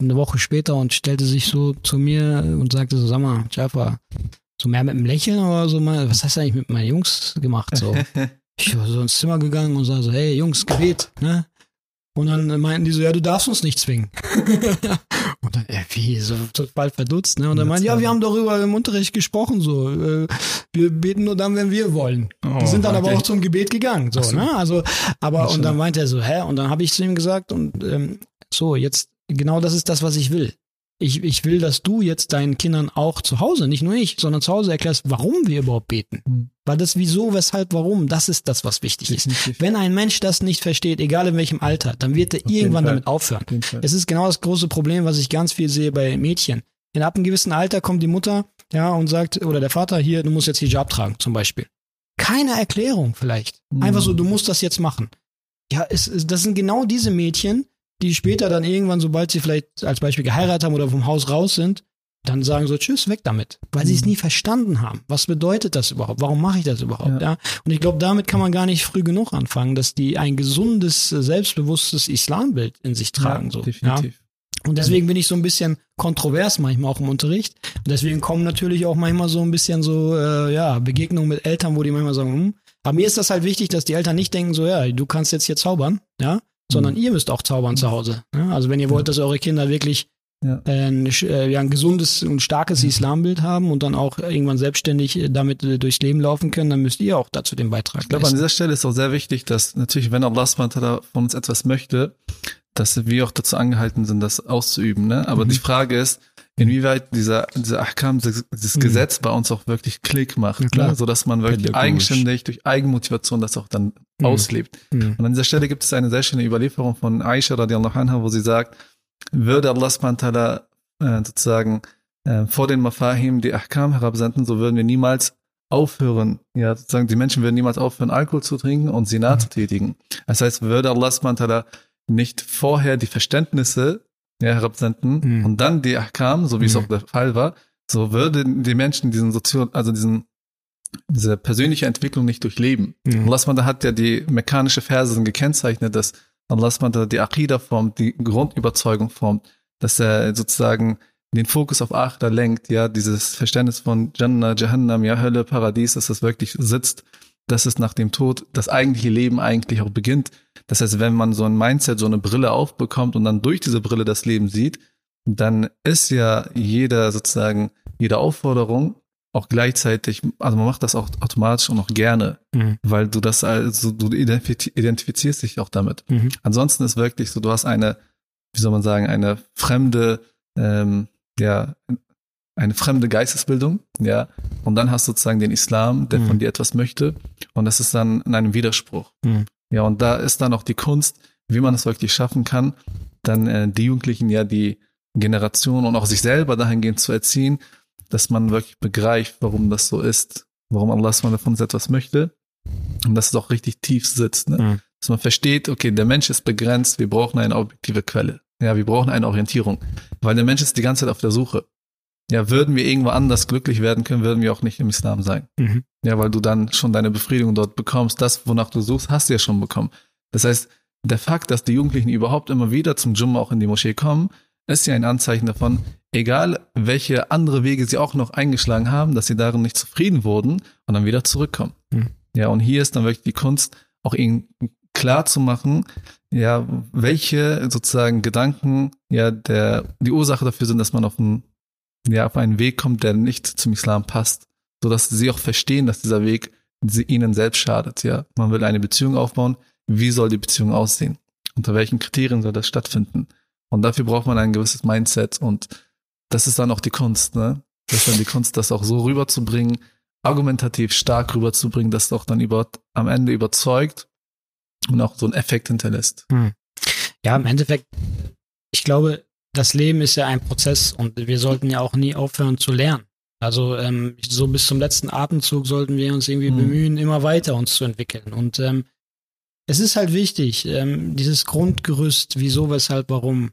eine Woche später und stellte sich so zu mir und sagte so, sag mal, Jaffa, so mehr mit einem Lächeln oder so mal, was hast du eigentlich mit meinen Jungs gemacht? So. Ich war so ins Zimmer gegangen und sag so, hey Jungs, Gebet, ne? Und dann meinten die so, ja, du darfst uns nicht zwingen. und dann, äh, wie, so total verdutzt, ne? Und dann meinten, ja, wir haben darüber im Unterricht gesprochen, so, äh, wir beten nur dann, wenn wir wollen. Oh, die sind dann aber auch zum Gebet gegangen, so, so. ne? Also, aber, und dann so. meinte er so, hä? Und dann habe ich zu ihm gesagt, und ähm, so, jetzt, genau das ist das, was ich will. Ich, ich will, dass du jetzt deinen Kindern auch zu Hause, nicht nur ich, sondern zu Hause erklärst, warum wir überhaupt beten. Hm. Weil das wieso, weshalb, warum, das ist das, was wichtig ist. Wenn ein Mensch das nicht versteht, egal in welchem Alter, dann wird er Auf irgendwann damit aufhören. Auf. Es ist genau das große Problem, was ich ganz viel sehe bei Mädchen. In ab einem gewissen Alter kommt die Mutter, ja, und sagt, oder der Vater, hier, du musst jetzt Hijab tragen, zum Beispiel. Keine Erklärung vielleicht. Mhm. Einfach so, du musst das jetzt machen. Ja, es, es, das sind genau diese Mädchen, die später dann irgendwann, sobald sie vielleicht als Beispiel geheiratet haben oder vom Haus raus sind, dann sagen so, tschüss, weg damit. Weil sie es Mhm. nie verstanden haben. Was bedeutet das überhaupt? Warum mache ich das überhaupt? Ja. Ja. Und ich glaube, damit kann man gar nicht früh genug anfangen, dass die ein gesundes, selbstbewusstes Islambild in sich tragen. ja, so. Ja. definitiv. Und deswegen bin ich so ein bisschen kontrovers manchmal auch im Unterricht. Und deswegen kommen natürlich auch manchmal so ein bisschen so, äh, ja, Begegnungen mit Eltern, wo die manchmal sagen, hm. Aber mir ist das halt wichtig, dass die Eltern nicht denken, so, ja, du kannst jetzt hier zaubern, ja, sondern ihr müsst auch zaubern zu Hause. Ja? Also wenn ihr wollt, dass eure Kinder wirklich Ja. äh, ein, äh, ja, ein gesundes und starkes Islambild haben und dann auch irgendwann selbstständig äh, damit durchs Leben laufen können, dann müsst ihr auch dazu den Beitrag Ich glaube, an leisten. dieser Stelle ist auch sehr wichtig, dass natürlich, wenn Allah von uns etwas möchte, dass wir auch dazu angehalten sind, das auszuüben. Ne? Aber Mhm. die Frage ist, inwieweit dieser, dieser Ahkam, dieses, Mhm. Gesetz bei uns auch wirklich Klick macht, Ja, klar. ne? so dass man wirklich eigenständig durch Eigenmotivation das auch dann Mhm. auslebt. Mhm. Und an dieser Stelle gibt es eine sehr schöne Überlieferung von Aisha radiallahu anha, wo sie sagt, würde Allah subhanahu äh, sozusagen äh, vor den Mafahim die Ahkam herabsenden, so würden wir niemals aufhören, ja, sozusagen die Menschen würden niemals aufhören, Alkohol zu trinken und Sinat Mhm. zu tätigen. Das heißt, würde Allah subhanahu nicht vorher die Verständnisse ja, herabsenden Mhm. und dann die Ahkam, so wie es Mhm. auch der Fall war, so würden die Menschen diesen Sozial, also diesen diese persönliche Entwicklung nicht durchleben. Mhm. Allah hat ja die mekanische Verse gekennzeichnet, dass Allah ta'ala die Aqidah formt, die Grundüberzeugung formt, dass er sozusagen den Fokus auf Akhira lenkt, ja, dieses Verständnis von Jannah, Jahannam, ja, Hölle, Paradies, dass das wirklich sitzt, dass es nach dem Tod das eigentliche Leben eigentlich auch beginnt. Das heißt, wenn man so ein Mindset, so eine Brille aufbekommt und dann durch diese Brille das Leben sieht, dann ist ja jeder sozusagen, jede Aufforderung auch gleichzeitig, also man macht das auch automatisch und auch gerne, Mhm. weil du das also, du identifiz- identifizierst dich auch damit. Mhm. Ansonsten ist wirklich so, du hast eine, wie soll man sagen, eine fremde, ähm, ja, eine fremde Geistesbildung, ja, und dann hast du sozusagen den Islam, der Mhm. von dir etwas möchte, und das ist dann in einem Widerspruch. Mhm. Ja, und da ist dann auch die Kunst, wie man es wirklich schaffen kann, dann äh, die Jugendlichen ja die Generation und auch sich selber dahingehend zu erziehen, dass man wirklich begreift, warum das so ist, warum Allah von uns etwas möchte und dass es auch richtig tief sitzt. Ne? Mhm. Dass man versteht, okay, der Mensch ist begrenzt, wir brauchen eine objektive Quelle. Ja, wir brauchen eine Orientierung, weil der Mensch ist die ganze Zeit auf der Suche. Ja, würden wir irgendwo anders glücklich werden können, würden wir auch nicht im Islam sein. Mhm. Ja, weil du dann schon deine Befriedigung dort bekommst. Das, wonach du suchst, hast du ja schon bekommen. Das heißt, der Fakt, dass die Jugendlichen überhaupt immer wieder zum Jumma auch in die Moschee kommen, ist ja ein Anzeichen davon, egal welche andere Wege sie auch noch eingeschlagen haben, dass sie darin nicht zufrieden wurden und dann wieder zurückkommen. Mhm. Ja, und hier ist dann wirklich die Kunst, auch ihnen klar zu machen, ja, welche sozusagen Gedanken ja der die Ursache dafür sind, dass man auf einen ja auf einen Weg kommt, der nicht zum Islam passt, so dass sie auch verstehen, dass dieser Weg sie ihnen selbst schadet. Ja, man will eine Beziehung aufbauen. Wie soll die Beziehung aussehen? Unter welchen Kriterien soll das stattfinden? Und dafür braucht man ein gewisses Mindset und das ist dann auch die Kunst, ne? Das ist dann die Kunst, das auch so rüberzubringen, argumentativ stark rüberzubringen, dass es auch dann über, am Ende überzeugt und auch so einen Effekt hinterlässt. Hm. Ja, im Endeffekt, ich glaube, das Leben ist ja ein Prozess und wir sollten ja auch nie aufhören zu lernen. Also ähm, so bis zum letzten Atemzug sollten wir uns irgendwie Mhm. bemühen, immer weiter uns zu entwickeln. Und ähm, es ist halt wichtig, ähm, dieses Grundgerüst, wieso, weshalb, warum.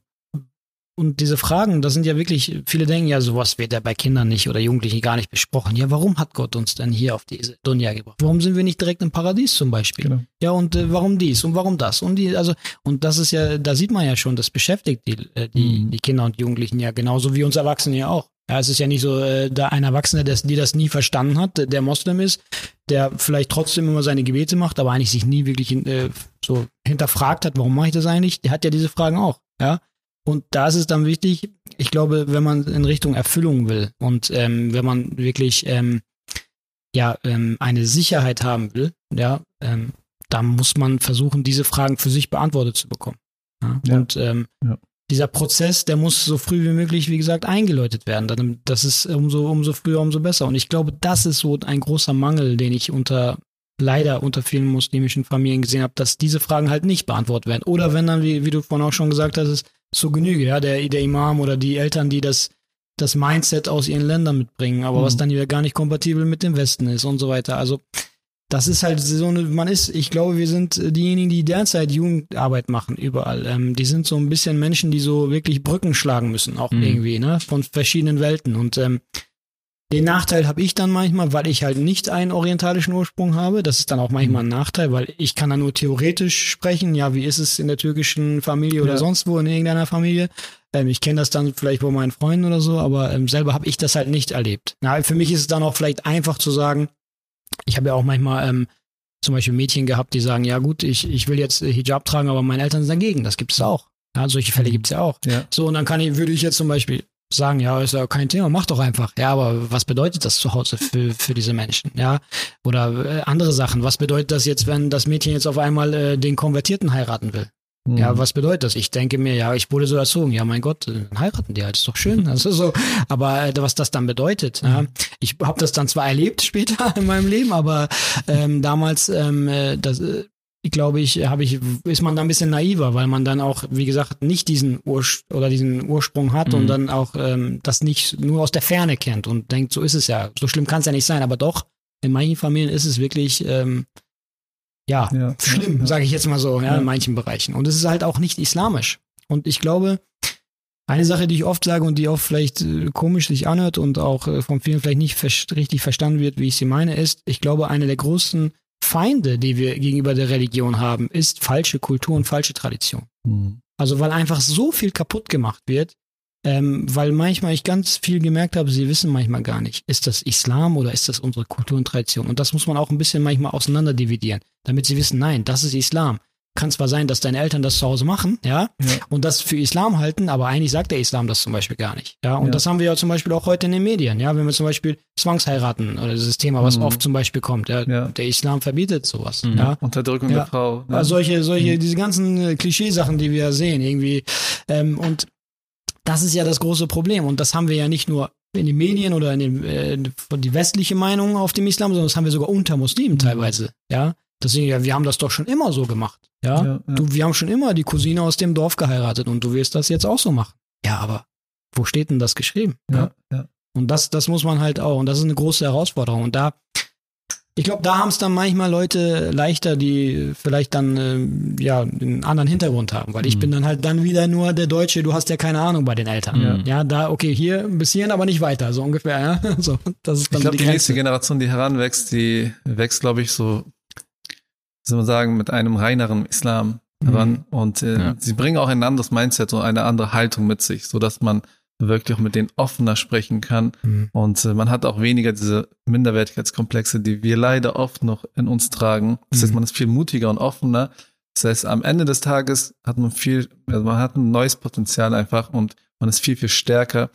Und diese Fragen, das sind ja wirklich, viele denken ja, sowas wird ja bei Kindern nicht oder Jugendlichen gar nicht besprochen. Ja, warum hat Gott uns denn hier auf diese Dunja gebracht? Warum sind wir nicht direkt im Paradies zum Beispiel? Genau. Ja, und äh, warum dies und warum das? Und die, also, und das ist ja, da sieht man ja schon, das beschäftigt die, äh, die, Mhm. die Kinder und Jugendlichen ja genauso wie uns Erwachsene ja auch. Ja, es ist ja nicht so, äh, da ein Erwachsener, der, die das nie verstanden hat, der Moslem ist, der vielleicht trotzdem immer seine Gebete macht, aber eigentlich sich nie wirklich äh, so hinterfragt hat, warum mache ich das eigentlich? Der hat ja diese Fragen auch, ja. Und da ist es dann wichtig, ich glaube, wenn man in Richtung Erfüllung will und ähm, wenn man wirklich ähm, ja ähm, eine Sicherheit haben will, ja, ähm, dann muss man versuchen, diese Fragen für sich beantwortet zu bekommen. Ja? Ja. Und ähm, Ja. dieser Prozess, der muss so früh wie möglich, wie gesagt, eingeläutet werden. Das ist umso, umso früher, umso besser. Und ich glaube, das ist so ein großer Mangel, den ich unter leider unter vielen muslimischen Familien gesehen habe, dass diese Fragen halt nicht beantwortet werden. Oder wenn dann, wie, wie du vorhin auch schon gesagt hast, ist zur Genüge, ja, der, der Imam oder die Eltern, die das, das Mindset aus ihren Ländern mitbringen, aber Mhm. was dann wieder gar nicht kompatibel mit dem Westen ist und so weiter. Also das ist halt so eine, man ist, ich glaube, wir sind diejenigen, die derzeit Jugendarbeit machen, überall. Ähm, die sind so ein bisschen Menschen, die so wirklich Brücken schlagen müssen, auch Mhm. irgendwie, ne, von verschiedenen Welten. Und ähm, den Nachteil habe ich dann manchmal, weil ich halt nicht einen orientalischen Ursprung habe. Das ist dann auch manchmal ein Nachteil, weil ich kann dann nur theoretisch sprechen. Ja, wie ist es in der türkischen Familie oder Ja. sonst wo in irgendeiner Familie? Ähm, ich kenne das dann vielleicht bei meinen Freunden oder so, aber ähm, selber habe ich das halt nicht erlebt. Na, für mich ist es dann auch vielleicht einfach zu sagen, ich habe ja auch manchmal ähm, zum Beispiel Mädchen gehabt, die sagen, ja gut, ich, ich will jetzt äh, Hijab tragen, aber meine Eltern sind dagegen. Das gibt es auch. Ja, solche Fälle gibt es ja auch. Ja. So, und dann kann ich, würde ich jetzt zum Beispiel sagen, ja, ist ja kein Thema, mach doch einfach. Ja, aber was bedeutet das zu Hause für, für diese Menschen? Ja, oder äh, andere Sachen. Was bedeutet das jetzt, wenn das Mädchen jetzt auf einmal äh, den Konvertierten heiraten will? Mhm. Ja, was bedeutet das? Ich denke mir, ja, ich wurde so erzogen. Ja, mein Gott, äh, heiraten die halt, ist doch schön. Also so, aber äh, was das dann bedeutet, ja, ich habe das dann zwar erlebt später in meinem Leben, aber ähm, damals, ähm, äh, das, glaube ich, habe ich, ist man da ein bisschen naiver, weil man dann auch, wie gesagt, nicht diesen Ursch oder diesen Ursprung hat und Mhm. dann auch ähm, das nicht nur aus der Ferne kennt und denkt, so ist es ja, so schlimm kann es ja nicht sein, aber doch, in manchen Familien ist es wirklich, ähm, ja, Ja. schlimm, Ja. sage ich jetzt mal so, ja, Ja. in manchen Bereichen. Und es ist halt auch nicht islamisch. Und ich glaube, eine Sache, die ich oft sage und die auch vielleicht äh, komisch sich anhört und auch äh, von vielen vielleicht nicht richtig verstanden wird, wie ich sie meine, ist, ich glaube, eine der großen Feinde, die wir gegenüber der Religion haben, ist falsche Kultur und falsche Tradition. Mhm. Also weil einfach so viel kaputt gemacht wird, ähm, weil manchmal ich ganz viel gemerkt habe, sie wissen manchmal gar nicht, ist das Islam oder ist das unsere Kultur und Tradition? Und das muss man auch ein bisschen manchmal auseinander dividieren, damit sie wissen, nein, das ist Islam. Kann zwar sein, dass deine Eltern das zu Hause machen, ja, Ja. und das für Islam halten, aber eigentlich sagt der Islam das zum Beispiel gar nicht. Ja, und Ja. das haben wir ja zum Beispiel auch heute in den Medien, ja, wenn wir zum Beispiel Zwangsheiraten oder dieses Thema, was Mhm. oft zum Beispiel kommt, ja, Ja. der Islam verbietet sowas, Mhm. ja. Unterdrückung der Frau. Ne? Also solche, solche, diese ganzen äh, Klischeesachen, die wir sehen, irgendwie. Ähm, und das ist ja das große Problem. Und das haben wir ja nicht nur in den Medien oder in den, äh, die westliche Meinung auf dem Islam, sondern das haben wir sogar unter Muslimen teilweise. Ja. Deswegen, ja, wir haben das doch schon immer so gemacht. Ja. Ja, ja. Du, wir haben schon immer die Cousine aus dem Dorf geheiratet und du wirst das jetzt auch so machen. Ja, aber wo steht denn das geschrieben? ja, ja. Und das, das muss man halt auch. Und das ist eine große Herausforderung. Und da, ich glaube, da haben es dann manchmal Leute leichter, die vielleicht dann ähm, ja einen anderen Hintergrund haben. Weil ich Mhm. bin dann halt dann wieder nur der Deutsche, du hast ja keine Ahnung bei den Eltern. Ja. Ja, da, okay, hier bis hierhin, aber nicht weiter, so ungefähr. Ja? So, das ist Ich dann glaube, die die nächste. Generation, die heranwächst, die wächst, glaube ich, so, soll man sagen, mit einem reineren Islam heran. Und äh, Ja. sie bringen auch ein anderes Mindset und eine andere Haltung mit sich, so dass man wirklich auch mit denen offener sprechen kann. Mhm. Und äh, man hat auch weniger diese Minderwertigkeitskomplexe, die wir leider oft noch in uns tragen. Das heißt, Mhm. man ist viel mutiger und offener. Das heißt, am Ende des Tages hat man viel, also man hat ein neues Potenzial einfach und man ist viel, viel stärker,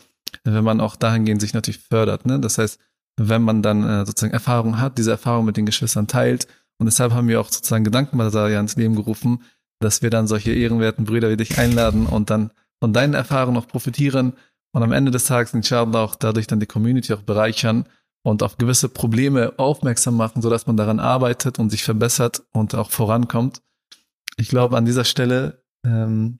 wenn man auch dahingehend sich natürlich fördert. Ne? Das heißt, wenn man dann äh, sozusagen Erfahrung hat, diese Erfahrung mit den Geschwistern teilt. Und deshalb haben wir auch sozusagen Gedankenbasar ja ins Leben gerufen, dass wir dann solche ehrenwerten Brüder wie dich einladen und dann von deinen Erfahrungen auch profitieren und am Ende des Tages inshallah auch dadurch dann die Community auch bereichern und auf gewisse Probleme aufmerksam machen, sodass man daran arbeitet und sich verbessert und auch vorankommt. Ich glaube, an dieser Stelle ähm,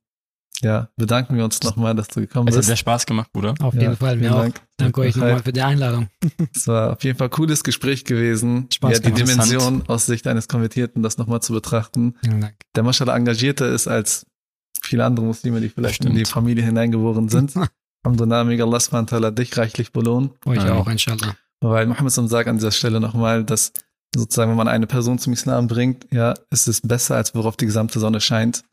ja, bedanken wir uns nochmal, dass du gekommen Es hat bist. sehr Spaß gemacht, Bruder. Auf Ja, jeden Fall, mir vielen auch. Dank. Danke euch nochmal für die Einladung. Es war auf jeden Fall ein cooles Gespräch gewesen. Spaß ja, die. Dimension aus Sicht eines Konvertierten, das nochmal zu betrachten. Vielen Dank. Der Mashallah engagierter ist als viele andere Muslime, die vielleicht in Stimmt. die Familie hineingeboren sind. Alhamdulillah, möge Allah subhanahu dich reichlich belohnen. Euch Amen. auch, inshallah. Weil Mohammed sagt an dieser Stelle nochmal, dass sozusagen, wenn man eine Person zum Islam bringt, ja, ist es besser, als worauf die gesamte Sonne scheint.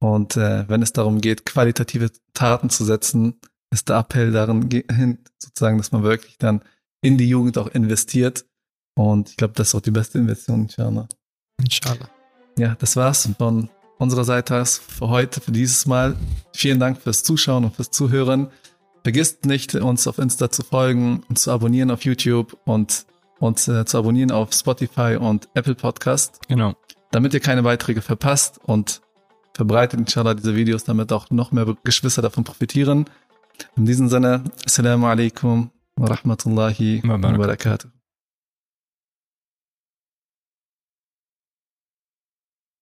Und äh, wenn es darum geht, qualitative Taten zu setzen, ist der Appell darin hin, sozusagen, dass man wirklich dann in die Jugend auch investiert. Und ich glaube, das ist auch die beste Investition, inshallah. Inshallah. Ja, das war's von unserer Seite aus für heute, für dieses Mal. Vielen Dank fürs Zuschauen und fürs Zuhören. Vergisst nicht, uns auf Insta zu folgen und zu abonnieren auf YouTube und uns äh, zu abonnieren auf Spotify und Apple Podcast, Genau. damit ihr keine Beiträge verpasst und verbreitet inshallah diese Videos, damit auch noch mehr Geschwister davon profitieren. In diesem Sinne, Assalamu alaikum wa rahmatullahi Wa barakatuh.